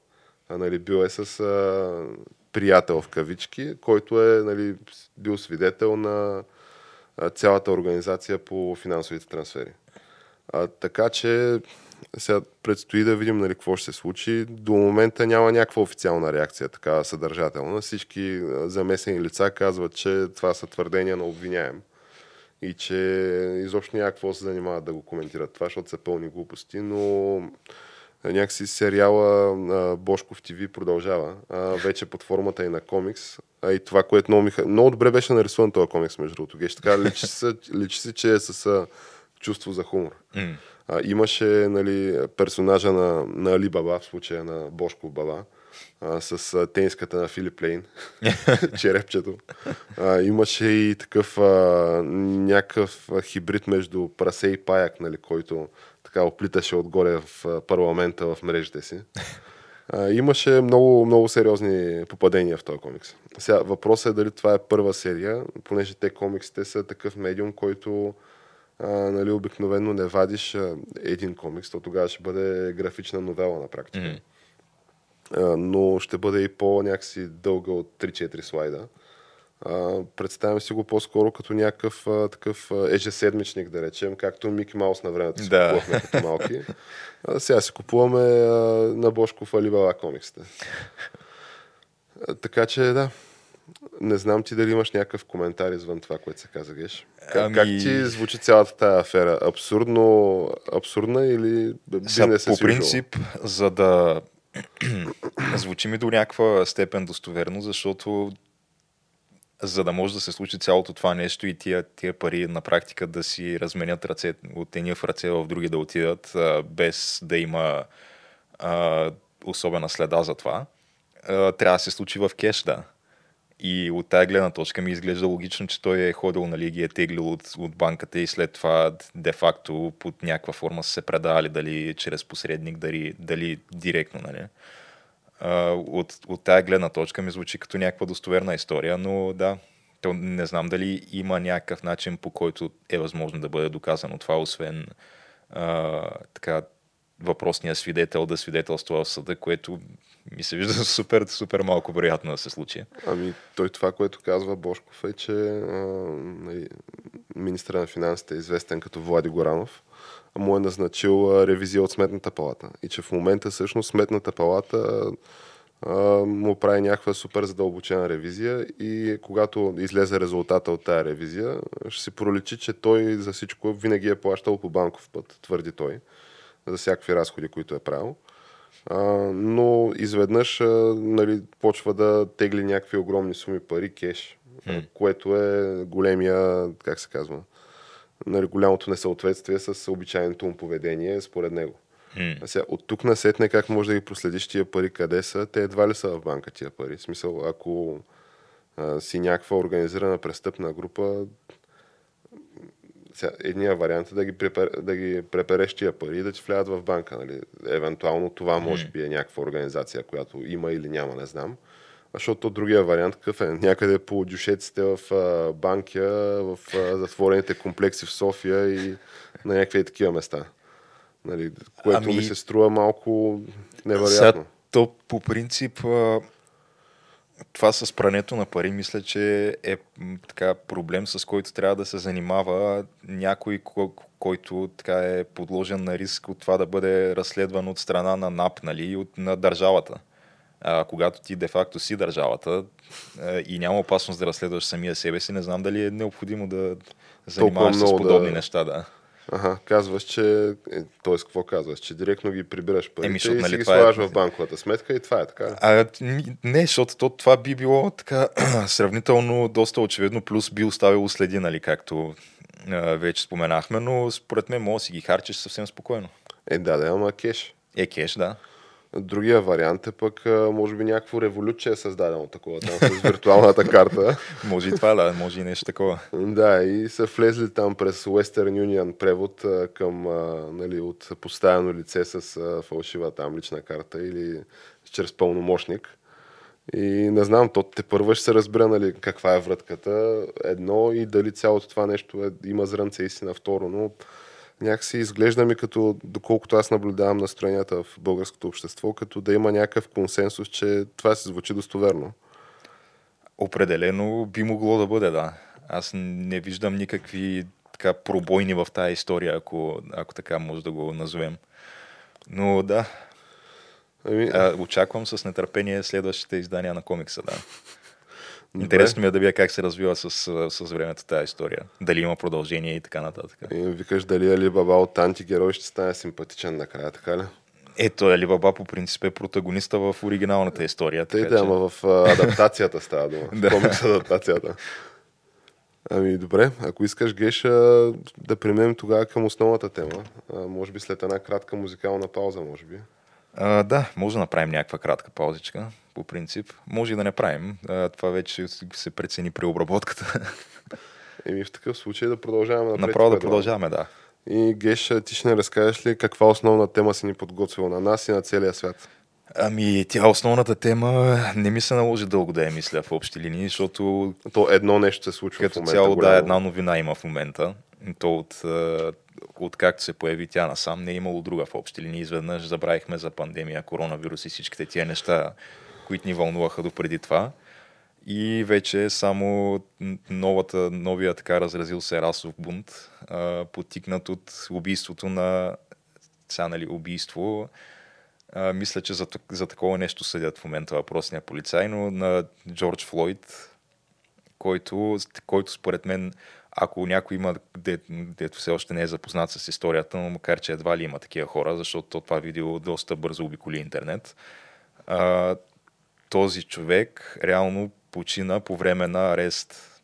А, нали, бил е с а, приятел в кавички, който е нали, бил свидетел на цялата организация по финансовите трансфери. А, така че сега предстои да видим нали, какво ще се случи. До момента няма някаква официална реакция, така съдържателна. Всички замесени лица казват, че това са твърдения на обвиняем и че изобщо няма се занимават да го коментират това, защото са пълни глупости, но някакси сериала Бошков ТВ продължава, вече под формата и на комикс. А и това, което много, ми... много добре беше нарисуван този комикс, между другото. Геш, така личи се, личи се, че е с чувство за хумор. Mm. А, имаше нали, персонажа на, на Али Баба, в случая на Бошков Баба, а, с а, тениската на Филип Лейн, черепчето. А, имаше и такъв а, някакъв хибрид между прасе и паяк, нали, който така оплиташе отгоре в парламента в мрежите си. А, имаше много, много сериозни попадения в този комикс. Сега, въпросът е дали това е първа серия, понеже те комиксите са такъв медиум, който а, нали, обикновено не вадиш а, един комикс, то тогава ще бъде графична новела на практика. Mm-hmm. А, но ще бъде и по-някакси дълга от 3-4 слайда. А, представям си го по-скоро като някакъв а, такъв ежеседмичник, да речем, както Мики Маус на времето си да. купувахме като малки. А, сега си купуваме а, на Бошков Алибала комиксите. Така че да, не знам ти дали имаш някакъв коментар извън това, което се каза, Геш. Как, ами... как ти звучи цялата тази афера? Абсурдно, абсурдна или бизнес По принцип, за да звучи ми до някаква степен достоверно, защото за да може да се случи цялото това нещо и тия, тия пари на практика да си разменят ръце от едния в ръце в други да отидат, а, без да има а, особена следа за това, а, трябва да се случи в кеш, да. И от тази гледна точка ми изглежда логично, че той е ходил, нали, ги е теглил от, от банката и след това де-факто под някаква форма са се предавали, дали чрез посредник, дали, дали директно, нали. От, от тази гледна точка ми звучи като някаква достоверна история, но да, то не знам дали има някакъв начин по който е възможно да бъде доказано това, освен uh, така, въпросния свидетел да свидетелства в съда, което ми се вижда супер, супер малко вероятно да се случи. Ами, той това, което казва Бошков е, че а, нали, министра на финансите е известен като Влади Горанов, му е назначил ревизия от Сметната палата. И че в момента всъщност Сметната палата а, му прави някаква супер задълбочена ревизия и когато излезе резултата от тази ревизия, ще се проличи, че той за всичко винаги е плащал по банков път, твърди той, за всякакви разходи, които е правил. А, но изведнъж а, нали, почва да тегли някакви огромни суми пари кеш, mm. което е големия, как се казва, нали, голямото несъответствие с обичайното му поведение според него. Mm. А сега, от тук на сетне как може да ги проследиш тия пари къде са? Те едва ли са в банка тия пари. В смисъл, ако а, си някаква организирана престъпна група, сега, едния вариант е да ги, препер, да ги препереш тия пари и да ти влядат в банка. Нали? Евентуално това може би е някаква организация, която има или няма, не знам. Защото другия вариант какъв е? Някъде по дюшеците в а, Банкия, в а, затворените комплекси в София и на някакви такива места. Нали, което ами... ми се струва малко невероятно. Сега, то по принцип това с прането на пари мисля, че е така проблем, с който трябва да се занимава някой, който така е подложен на риск от това да бъде разследван от страна на НАП нали, и от, на държавата. А, когато ти де-факто си държавата а, и няма опасност да разследваш самия себе си, не знам дали е необходимо да занимаваш с подобни да... неща. Да. Ага, казваш, че... Е, т.е. какво казваш? Че директно ги прибираш парите Еми, защото, и нали, си ги слагаш е... в банковата сметка и това е така. А, не, защото то, това би било така сравнително доста очевидно, плюс би оставило следи, нали, както а, вече споменахме, но според мен може да си ги харчиш съвсем спокойно. Е, да, да, ама кеш. Е, кеш, да. Другия вариант е пък, може би, някакво революция е създадено такова там с виртуалната карта. може и това, да, може и нещо такова. Да, и са влезли там през Western Union превод към, нали, от поставено лице с фалшива там лична карта или чрез пълномощник. И не знам, то те първо ще се разбере нали, каква е вратката. Едно и дали цялото това нещо е, има зрънце истина. Второ, но някакси изглежда ми като, доколкото аз наблюдавам настроенията в българското общество, като да има някакъв консенсус, че това се звучи достоверно. Определено би могло да бъде, да. Аз не виждам никакви така пробойни в тази история, ако, ако така може да го назовем. Но да, Ами... А, очаквам с нетърпение следващите издания на комикса, да. Интересно ми е да видя как се развива с, с времето тази история. Дали има продължение и така нататък. И викаш дали Али Баба от антигерой ще стане симпатичен накрая, така ли? Ето, Али Баба по принцип е протагониста в оригиналната история. Те, да, че... ама в адаптацията става дума. да. Комикс адаптацията. Ами добре, ако искаш, Геша, да преминем тогава към основната тема. А, може би след една кратка музикална пауза, може би. А, да, може да направим някаква кратка паузичка, по принцип. Може и да не правим. Това вече се прецени при обработката. Еми в такъв случай да продължаваме напред. Направо да продължаваме, да. И Геш, ти ще не разкажеш ли каква основна тема си ни подготвила на нас и на целия свят? Ами, тя основната тема не ми се наложи дълго да я мисля в общи линии, защото... То едно нещо се случва като в момента. цяло, голямо. да, една новина има в момента. То от, от както се появи тя насам, не е имало друга в общи линии. Изведнъж забравихме за пандемия, коронавирус и всичките тия неща, които ни вълнуваха допреди това. И вече само новата, новия така разразил се расов бунт, потикнат от убийството на сега, нали, убийство. А, мисля, че за, за такова нещо съдят в момента въпросния полицай, но на Джордж Флойд, който, който според мен ако някой има, дето все още не е запознат с историята, но макар че едва ли има такива хора, защото това видео доста бързо обиколи интернет, а, този човек реално почина по време на арест.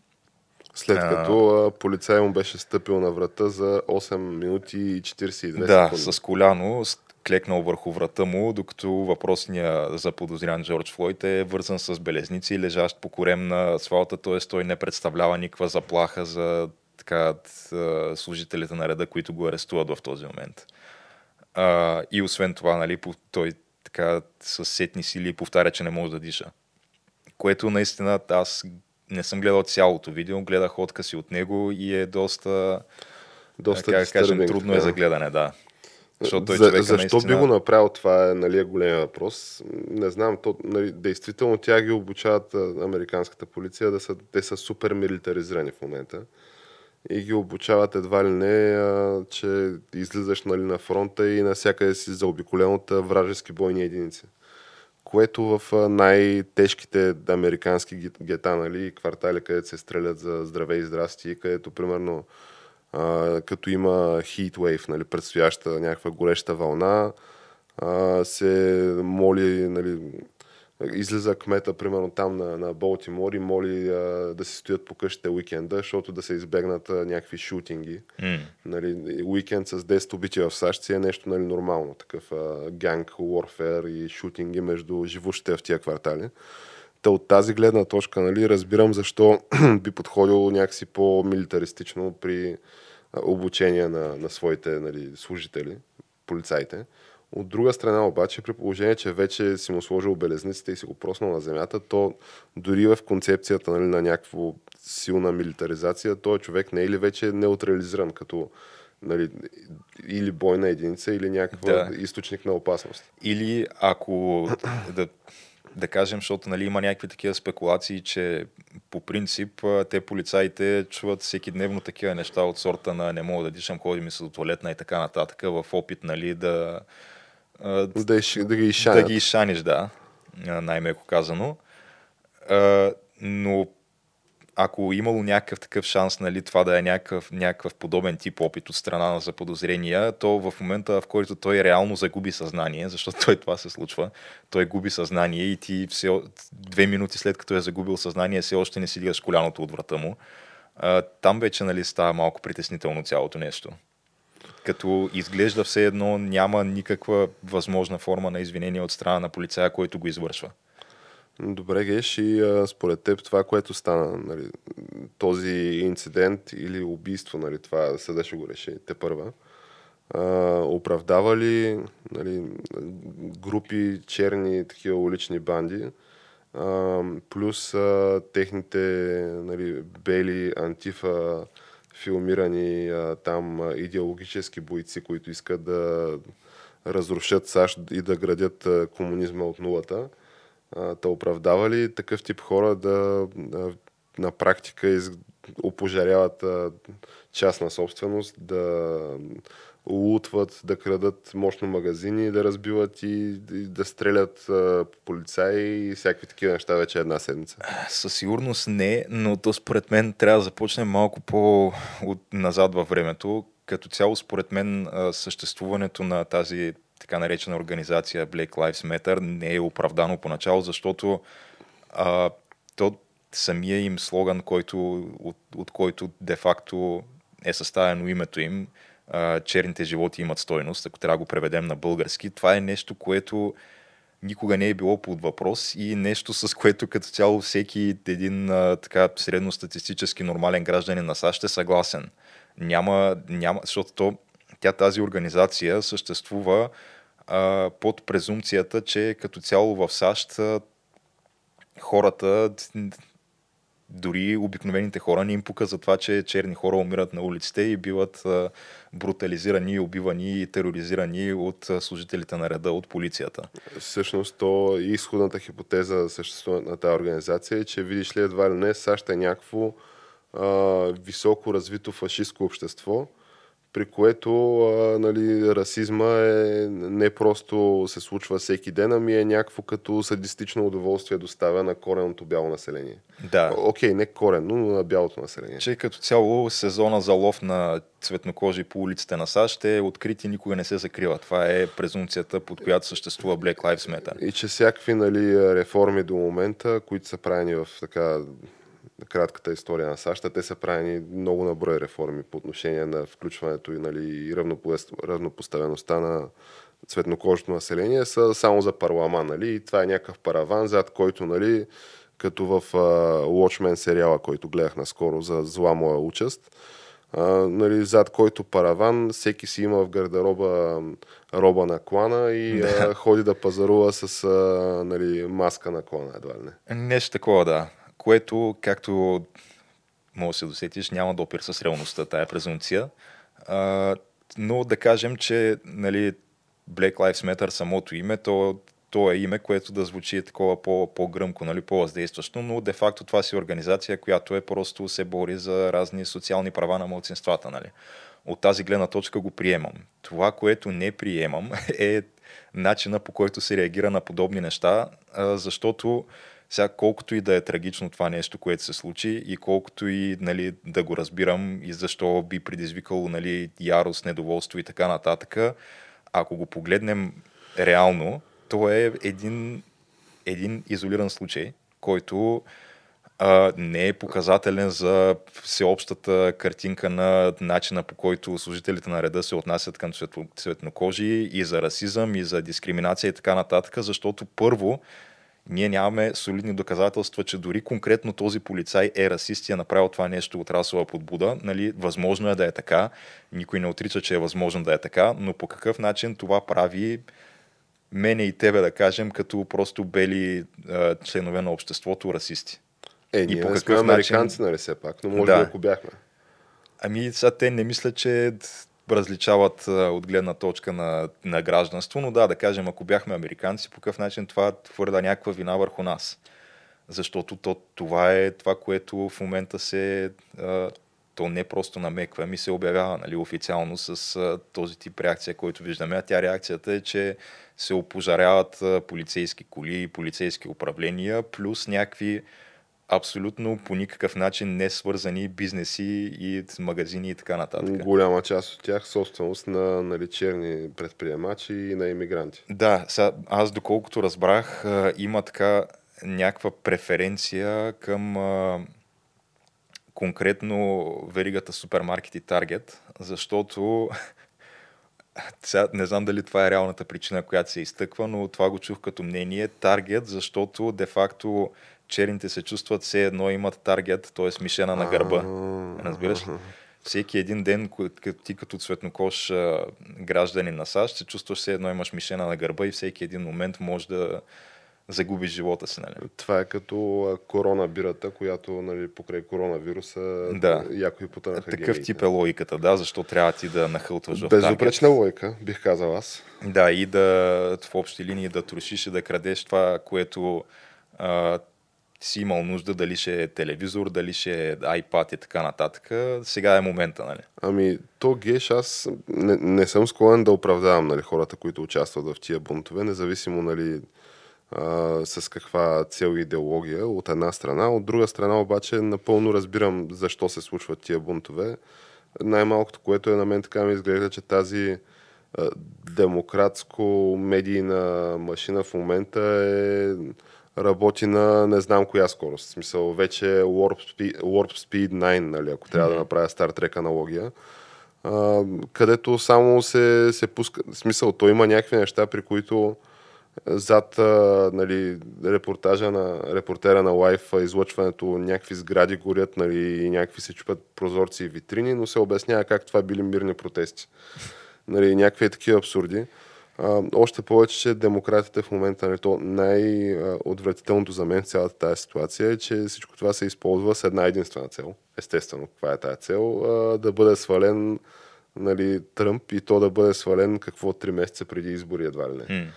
След като а, полицай му беше стъпил на врата за 8 минути и 42 да, секунди. Да, с коляно клекнал върху врата му, докато въпросния за подозрян Джордж Флойд е вързан с белезници и лежащ по корем на асфалта, т.е. той не представлява никаква заплаха за така, служителите на реда, които го арестуват в този момент. А, и освен това, нали, той така с сетни сили повтаря, че не може да диша. Което наистина аз не съм гледал цялото видео, гледах откази от него и е доста, доста как кажем, трудно е за гледане, да. Защото той За, защо наистина... би го направил, това е нали, е големия въпрос. Не знам, то, нали, действително тя ги обучават американската полиция, да са, те са супер милитаризирани в момента. И ги обучават едва ли не, а, че излизаш нали, на фронта и навсякъде си заобиколен от вражески бойни единици. Което в най-тежките американски гета, нали, квартали, където се стрелят за здраве и здрасти, където примерно а, като има heat wave, нали, предстояща някаква гореща вълна, а, се моли, нали, излиза кмета, примерно там на, на Болтимор и моли а, да се стоят по къщите уикенда, защото да се избегнат а, някакви шутинги. Mm. Нали, уикенд с 10 убити в САЩ си е нещо нали, нормално, такъв а, ганг, уорфер и шутинги между живущите в тия квартали. Та от тази гледна точка нали, разбирам защо би подходил някакси по-милитаристично при обучение на, на своите нали, служители, полицаите. От друга страна обаче, при положение, че вече си му сложил белезниците и си го проснал на земята, то дори в концепцията нали, на някаква силна милитаризация, той човек не е ли вече неутрализиран като нали, или бойна единица, или някакъв да. източник на опасност. Или ако да да кажем, защото нали, има някакви такива спекулации, че по принцип те полицаите чуват всеки дневно такива неща от сорта на не мога да дишам, ходи ми се до туалетна и така нататък, в опит нали, да, да, да ги изшанят. Да ги изшаниш, да, най-меко казано. Но ако имало някакъв такъв шанс, нали, това да е някакъв, някакъв подобен тип опит от страна на заподозрения, то в момента, в който той реално загуби съзнание, защото той това се случва, той губи съзнание и ти все, две минути след като е загубил съзнание, все още не си дигаш коляното от врата му. А, там вече нали, става малко притеснително цялото нещо. Като изглежда все едно няма никаква възможна форма на извинение от страна на полицая, който го извършва. Добре, Геш, и а, според теб това, което стана, нали, този инцидент или убийство, нали, това съда ще го реши, те първа, а, оправдава ли нали, групи черни такива улични банди, а, плюс а, техните нали, бели антифа филмирани а, там а, идеологически бойци, които искат да разрушат САЩ и да градят а, комунизма от нулата. Та оправдава ли такъв тип хора да, на практика из, опожаряват частна собственост, да лутват, да крадат мощно магазини, да разбиват и, и да стрелят а, полицаи и всякакви такива неща вече една седмица? Със сигурност не, но то според мен трябва да започнем малко по-назад във времето. Като цяло, според мен, съществуването на тази така наречена организация Black Lives Matter не е оправдано поначало, защото а, то самия им слоган, който, от, от който де-факто е съставено името им, а, черните животи имат стойност, ако трябва да го преведем на български, това е нещо, което никога не е било под въпрос и нещо с което като цяло всеки един а, така средностатистически нормален гражданин на САЩ е съгласен. Няма, няма, защото то, тя тази организация съществува а, под презумцията, че като цяло в САЩ а, хората дори обикновените хора не им пука за това, че черни хора умират на улиците и биват брутализирани, убивани и тероризирани от служителите на реда, от полицията. Всъщност, то изходната хипотеза за съществуването на тази организация е, че видиш ли едва ли не САЩ е някакво а, високо развито фашистско общество, при което а, нали, расизма е не просто се случва всеки ден, ами е някакво като садистично удоволствие доставя на кореното бяло население. Да. Окей, не корено, но на бялото население. Че като цяло сезона за лов на цветнокожи по улиците на САЩ е открит и никога не се закрива. Това е презумцията, под която съществува Black Lives Matter. И че всякакви нали, реформи до момента, които са правени в така кратката история на САЩ, те са правени много на брой реформи по отношение на включването и нали, равнопоставеността на цветнокожото население, са само за парламан. Нали? И това е някакъв параван, зад който, нали, като в uh, Watchmen сериала, който гледах наскоро за зла моя участ, uh, нали, зад който параван, всеки си има в гардероба роба на клана и да. uh, ходи да пазарува с uh, нали, маска на клана, едва ли не. Нещо такова, да което, както може да се досетиш, няма допир с реалността, тая презумпция. А, но да кажем, че нали, Black Lives Matter самото име, то, то е име, което да звучи такова по, по-гръмко, нали, по-въздействащо, но де-факто това си организация, която е просто се бори за разни социални права на младсинствата. Нали. От тази гледна точка го приемам. Това, което не приемам е начина по който се реагира на подобни неща, защото сега, колкото и да е трагично това нещо, което се случи и колкото и нали, да го разбирам и защо би предизвикало нали, ярост, недоволство и така нататък, ако го погледнем реално, то е един, един изолиран случай, който а, не е показателен за всеобщата картинка на начина по който служителите на реда се отнасят към цветнокожи и за расизъм, и за дискриминация и така нататък, защото първо ние нямаме солидни доказателства, че дори конкретно този полицай е расист и е направил това нещо от расова подбуда. Нали, възможно е да е така. Никой не отрича, че е възможно да е така, но по какъв начин това прави мене и тебе, да кажем, като просто бели а, членове на обществото расисти. Е, ние и по какъв сме американци, начин... нали все пак, но може да. би ако бяхме. Ами сега те не мисля, че различават от гледна точка на, на гражданство, но да, да кажем, ако бяхме американци, по какъв начин това твърда някаква вина върху нас. Защото то, това е това, което в момента се то не просто намеква, ми се обявява нали, официално с този тип реакция, който виждаме. А тя реакцията е, че се опожаряват полицейски коли полицейски управления, плюс някакви абсолютно по никакъв начин не свързани бизнеси и магазини и така нататък. Голяма част от тях собственост на нали, черни предприемачи и на иммигранти. Да, сега, аз доколкото разбрах, има така някаква преференция към а, конкретно веригата супермаркет и Таргет, защото сега не знам дали това е реалната причина, която се изтъква, но това го чух като мнение. Таргет, защото де-факто черните се чувстват все едно имат таргет, т.е. мишена на гърба. Разбираш ли? Всеки един ден ти като цветнокош гражданин на САЩ се чувстваш все едно имаш мишена на гърба и всеки един момент може да загубиш живота си. Нали? Това е като корона бирата, която нали, покрай коронавируса да. яко и потънаха Такъв гените. тип е логиката, да, защо трябва ти да нахълтваш в Безупречна логика, бих казал аз. Да, и да в общи линии да трошиш и да крадеш това, което а, си имал нужда, дали ще е телевизор, дали ще е iPad и така нататък. Сега е момента, нали? Ами, то геш, аз не, не съм склонен да оправдавам нали, хората, които участват в тия бунтове, независимо нали, а, с каква цел идеология от една страна. От друга страна обаче напълно разбирам защо се случват тия бунтове. Най-малкото, което е на мен така ми изглежда, че тази демократско-медийна машина в момента е работи на не знам коя скорост. В смисъл, вече Warp Speed, Warp Speed 9, нали, ако трябва mm-hmm. да направя Star Trek аналогия, а, където само се, се пуска... В смисъл, то има някакви неща, при които зад а, нали, репортажа на репортера на лайф, излъчването, някакви сгради горят нали, и някакви се чупят прозорци и витрини, но се обяснява как това били мирни протести. Нали, някакви такива абсурди. А, още повече, че демократите в момента, нали, то най-отвратителното за мен цялата тази ситуация е, че всичко това се използва с една единствена цел. Естествено, каква е тази цел? А, да бъде свален нали, Тръмп и то да бъде свален какво три месеца преди избори едва ли не. Mm.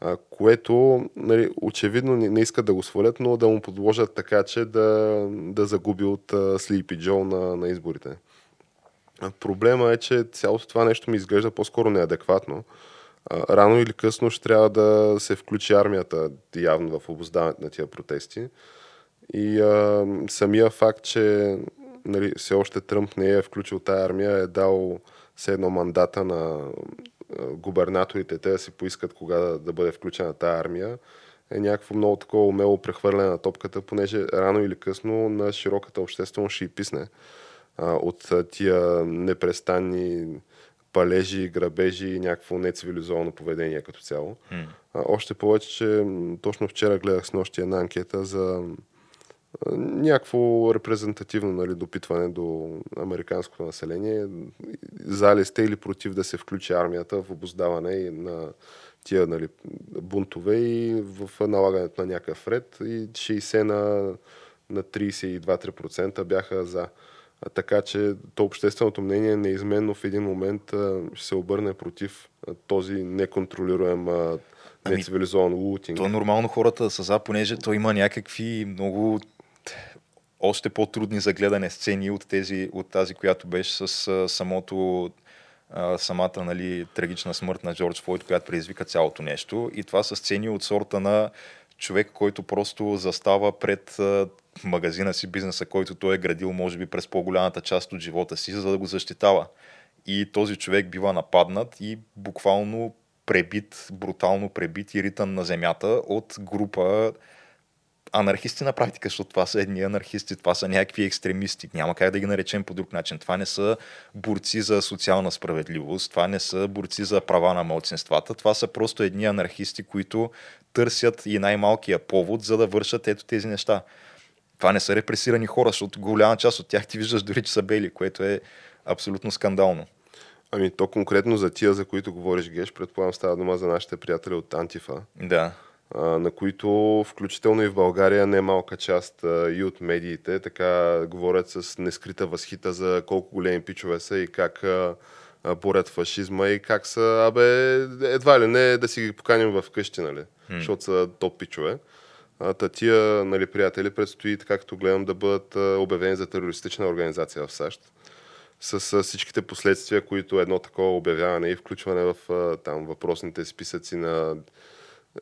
А, което нали, очевидно не, не искат да го свалят, но да му подложат така, че да, да загуби от Слипи Джо на, на изборите. А, проблема е, че цялото това нещо ми изглежда по-скоро неадекватно рано или късно ще трябва да се включи армията явно в обоздаването на тия протести. И а, самия факт, че нали, все още Тръмп не е включил тая армия, е дал все едно мандата на губернаторите, те да си поискат кога да, да бъде включена тая армия, е някакво много такова умело прехвърляне на топката, понеже рано или късно на широката общественост ще и писне а, от тия непрестанни палежи, грабежи и някакво нецивилизовано поведение като цяло. Mm. А, още повече, че точно вчера гледах с нощи една анкета за някакво репрезентативно нали, допитване до американското население. За ли сте или против да се включи армията в обоздаване на тия нали, бунтове и в налагането на някакъв ред. И 60 на, на 32-3% бяха за. Така че то общественото мнение неизменно в един момент ще се обърне против този неконтролируем ами, нецивилизован лутинг. То е нормално хората са за, понеже то има някакви много още по-трудни за гледане сцени от, тези, от тази, която беше с самото самата нали, трагична смърт на Джордж Флойд, която предизвика цялото нещо. И това са сцени от сорта на човек, който просто застава пред магазина си, бизнеса, който той е градил, може би през по-голямата част от живота си, за да го защитава. И този човек бива нападнат и буквално пребит, брутално пребит и ритан на земята от група анархисти на практика, защото това са едни анархисти, това са някакви екстремисти. Няма как да ги наречем по друг начин. Това не са борци за социална справедливост, това не са борци за права на младсинствата, това са просто едни анархисти, които търсят и най-малкия повод, за да вършат ето тези неща това не са репресирани хора, защото голяма част от тях ти виждаш дори, че са бели, което е абсолютно скандално. Ами то конкретно за тия, за които говориш, Геш, предполагам става дума за нашите приятели от Антифа. Да. На които включително и в България не малка част и от медиите така говорят с нескрита възхита за колко големи пичове са и как борят фашизма и как са, абе, едва ли не да си ги поканим в къщи, нали? Hmm. Защото са топ пичове. А, тия нали, приятели предстои, така като гледам, да бъдат обявени за терористична организация в САЩ. С всичките последствия, които едно такова обявяване и включване в там, въпросните списъци на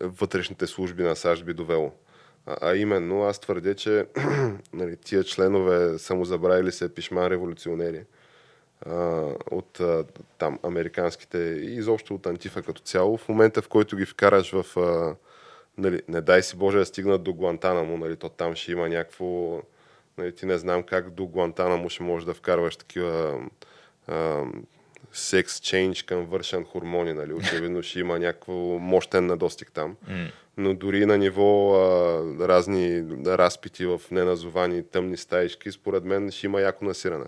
вътрешните служби на САЩ би довело. А, а именно, аз твърдя, че нали, тия членове самозабравили се пишман революционери а, от а, там американските и изобщо от Антифа като цяло. В момента, в който ги вкараш в а, нали, не дай си Боже да стигнат до Гуантанамо, нали, то там ще има някакво... Нали, ти не знам как до Гуантанамо ще можеш да вкарваш такива а, секс чейндж към вършен хормони, нали? Очевидно ще има някакво мощен надостиг там. Но дори на ниво а, разни разпити в неназовани тъмни стаишки, според мен ще има яко насиране.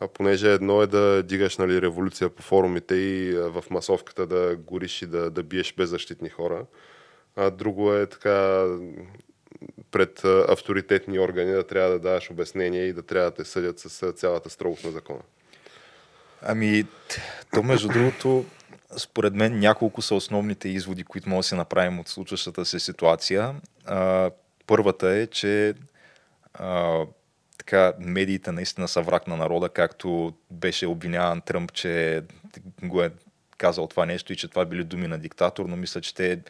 А понеже едно е да дигаш нали, революция по форумите и а, в масовката да гориш и да, да биеш беззащитни хора, а друго е така пред авторитетни органи да трябва да даваш обяснение и да трябва да те съдят с цялата строгост на закона. Ами, то между другото, според мен няколко са основните изводи, които може да се направим от случващата се ситуация. А, първата е, че а, така, медиите наистина са враг на народа, както беше обвиняван Тръмп, че го е казал това нещо и че това били думи на диктатор, но мисля, че те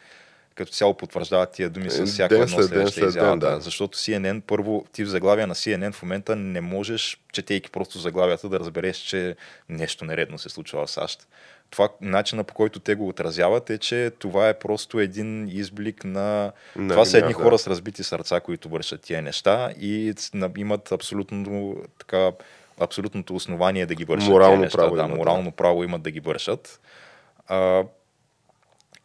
като цяло потвърждават тия думи с Е, всяко едно следваща след изява. Да. да. Защото CNN, първо, ти в заглавия на CNN в момента не можеш, четейки просто заглавията, да разбереш, че нещо нередно се случва в САЩ. Това начина по който те го отразяват е, че това е просто един изблик на... На това са едни да. хора с разбити сърца, които вършат тия неща и имат абсолютно така абсолютното основание да ги вършат Морално неща. право да, имат, да. морално право имат да ги вършат. А,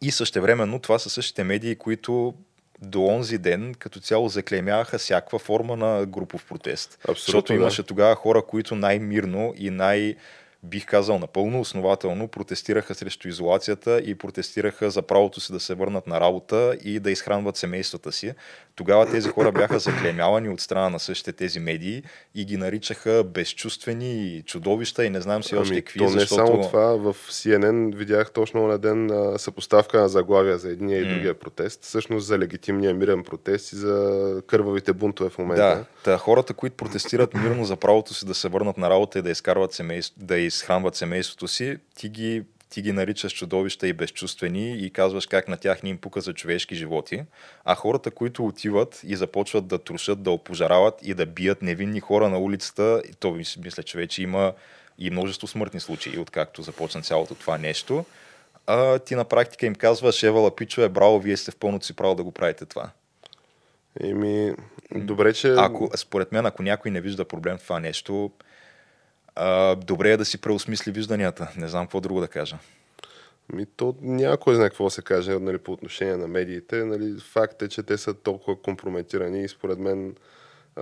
и същевременно това са същите медии, които до онзи ден като цяло заклеймяваха всякаква форма на групов протест. Абсолютно, Защото да. имаше тогава хора, които най-мирно и най- бих казал напълно основателно, протестираха срещу изолацията и протестираха за правото си да се върнат на работа и да изхранват семействата си. Тогава тези хора бяха заклеймявани от страна на същите тези медии и ги наричаха безчувствени и чудовища и не знам си още какви, Ами, то не защото... само това, в CNN видях точно на ден съпоставка на заглавия за едния и другия протест, всъщност за легитимния мирен протест и за кървавите бунтове в момента. Да, та, хората, които протестират мирно за правото си да се върнат на работа и да изкарват семейство, да изхранват семейството си, ти ги, ти ги наричаш чудовища и безчувствени и казваш как на тях не им пука за човешки животи. А хората, които отиват и започват да трушат, да опожарават и да бият невинни хора на улицата, то мис- мисля, че вече има и множество смъртни случаи, откакто започна цялото това нещо, а, ти на практика им казваш, Евала Пичове, браво, вие сте в пълното си право да го правите това. Еми, добре, че... Ако, според мен, ако някой не вижда проблем в това нещо, а, добре е да си преосмисли вижданията. Не знам какво друго да кажа. Ми, то няма кой знае какво се каже нали, по отношение на медиите. Нали, факт е, че те са толкова компрометирани и според мен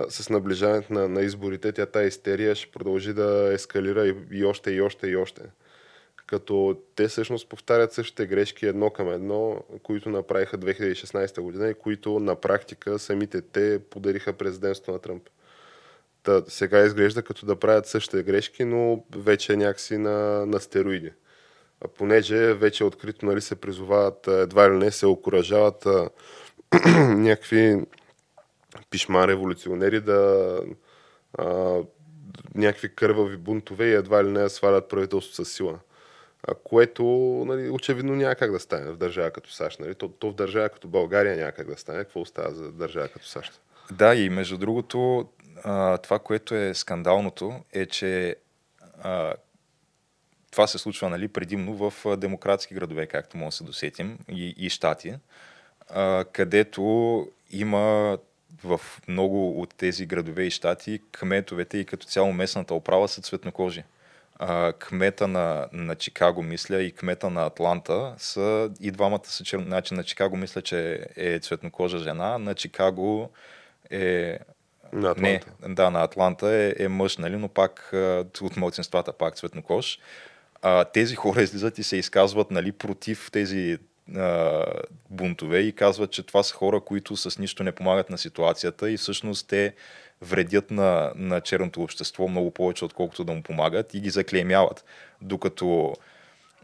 с наближаването на, на изборите тя тази истерия ще продължи да ескалира и, и още, и още, и още. Като те всъщност повтарят същите грешки едно към едно, които направиха 2016 година и които на практика самите те подариха президентството на Тръмп. Та, сега изглежда като да правят същите грешки, но вече някакси на, на стероиди. А понеже вече открито нали, се призовават, едва ли не се окоръжават някакви пишма революционери да а, някакви кървави бунтове и едва ли не свалят правителството с сила. А, което нали, очевидно няма как да стане в държава като САЩ. Нали? То, то в държава като България няма как да стане. Какво остава за държава като САЩ? Да, и между другото, а, това, което е скандалното, е, че а, това се случва нали, предимно в демократски градове, както може да се досетим, и, и щати, а, където има в много от тези градове и щати кметовете и като цяло местната управа са цветнокожи. А, кмета на, на Чикаго, мисля, и кмета на Атланта са и двамата са чер... Значи на Чикаго мисля, че е цветнокожа жена, на Чикаго е На Атланта. не, да, на Атланта е, е мъж, нали, но пак от мълцинствата пак цветнокож. А, тези хора излизат и се изказват нали, против тези а, бунтове и казват, че това са хора, които с нищо не помагат на ситуацията и всъщност те вредят на, на черното общество много повече, отколкото да му помагат и ги заклеймяват. Докато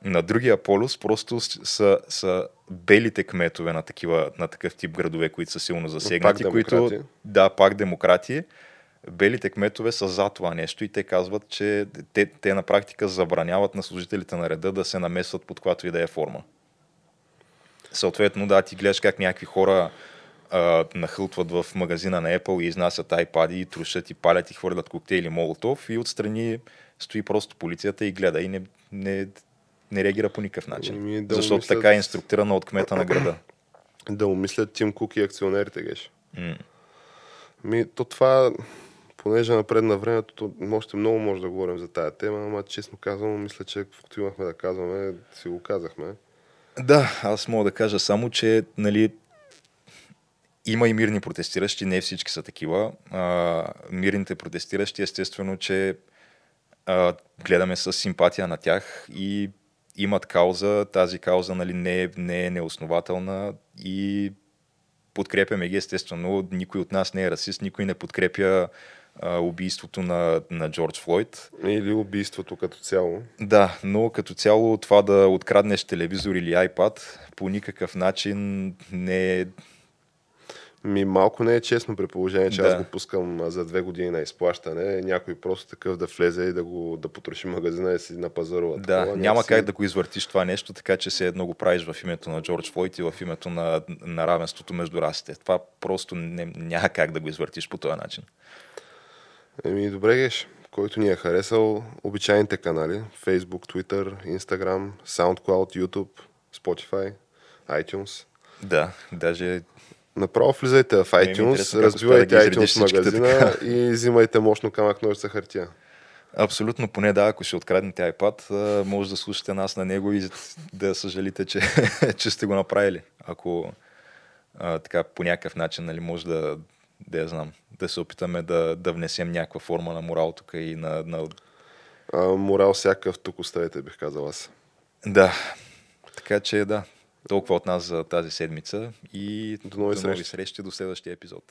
на другия полюс просто са, са белите кметове на, такива, на такъв тип градове, които са силно засегнати, които демократи. да, пак демократи. Белите кметове са за това нещо и те казват, че те, те на практика забраняват на служителите на реда да се намесват под която и да е форма. Съответно, да, ти гледаш как някакви хора а, нахълтват в магазина на Apple и изнасят iPad и трушат и палят и хвърлят коктейли Молотов и отстрани стои просто полицията и гледа и не, не, не реагира по никакъв начин. Еми, да защото умислят- така е инструктирана от кмета на града. Да умислят Тим Кук и акционерите, геш. М. Ми, то това, понеже напред на времето, още много може да говорим за тая тема, ама честно казвам, мисля, че каквото имахме да казваме, си го казахме. Да, аз мога да кажа само, че нали, има и мирни протестиращи, не всички са такива. А, мирните протестиращи, естествено, че а, гледаме с симпатия на тях и имат кауза. Тази кауза нали, не, е, не е неоснователна и подкрепяме ги, естествено. Никой от нас не е расист, никой не подкрепя а, убийството на, на Джордж Флойд. Или убийството като цяло. Да, но като цяло това да откраднеш телевизор или iPad по никакъв начин не е ми малко не е честно при положение, че да. аз го пускам за две години на изплащане. Някой просто такъв да влезе и да го да потроши магазина и си напазарува. Да, такова, няма си... как да го извъртиш това нещо, така че се едно го правиш в името на Джордж Флойд и в името на, на равенството между расите. Това просто не, няма как да го извъртиш по този начин. Еми, добре, Геш. Който ни е харесал, обичайните канали Facebook, Twitter, Instagram, SoundCloud, YouTube, Spotify, iTunes. Да, даже Направо влизайте в iTunes, разбивайте да iTunes магазина и взимайте мощно камък ножица хартия. Абсолютно, поне да, ако ще откраднете iPad, може да слушате нас на него и да съжалите, че, че сте го направили. Ако а, така по някакъв начин нали, може да, да я знам, да се опитаме да, да внесем някаква форма на морал тук и на... на... А, морал всякакъв тук оставите, бих казал аз. Да, така че да, толкова от нас за тази седмица и до нови, до нови срещи. срещи до следващия епизод.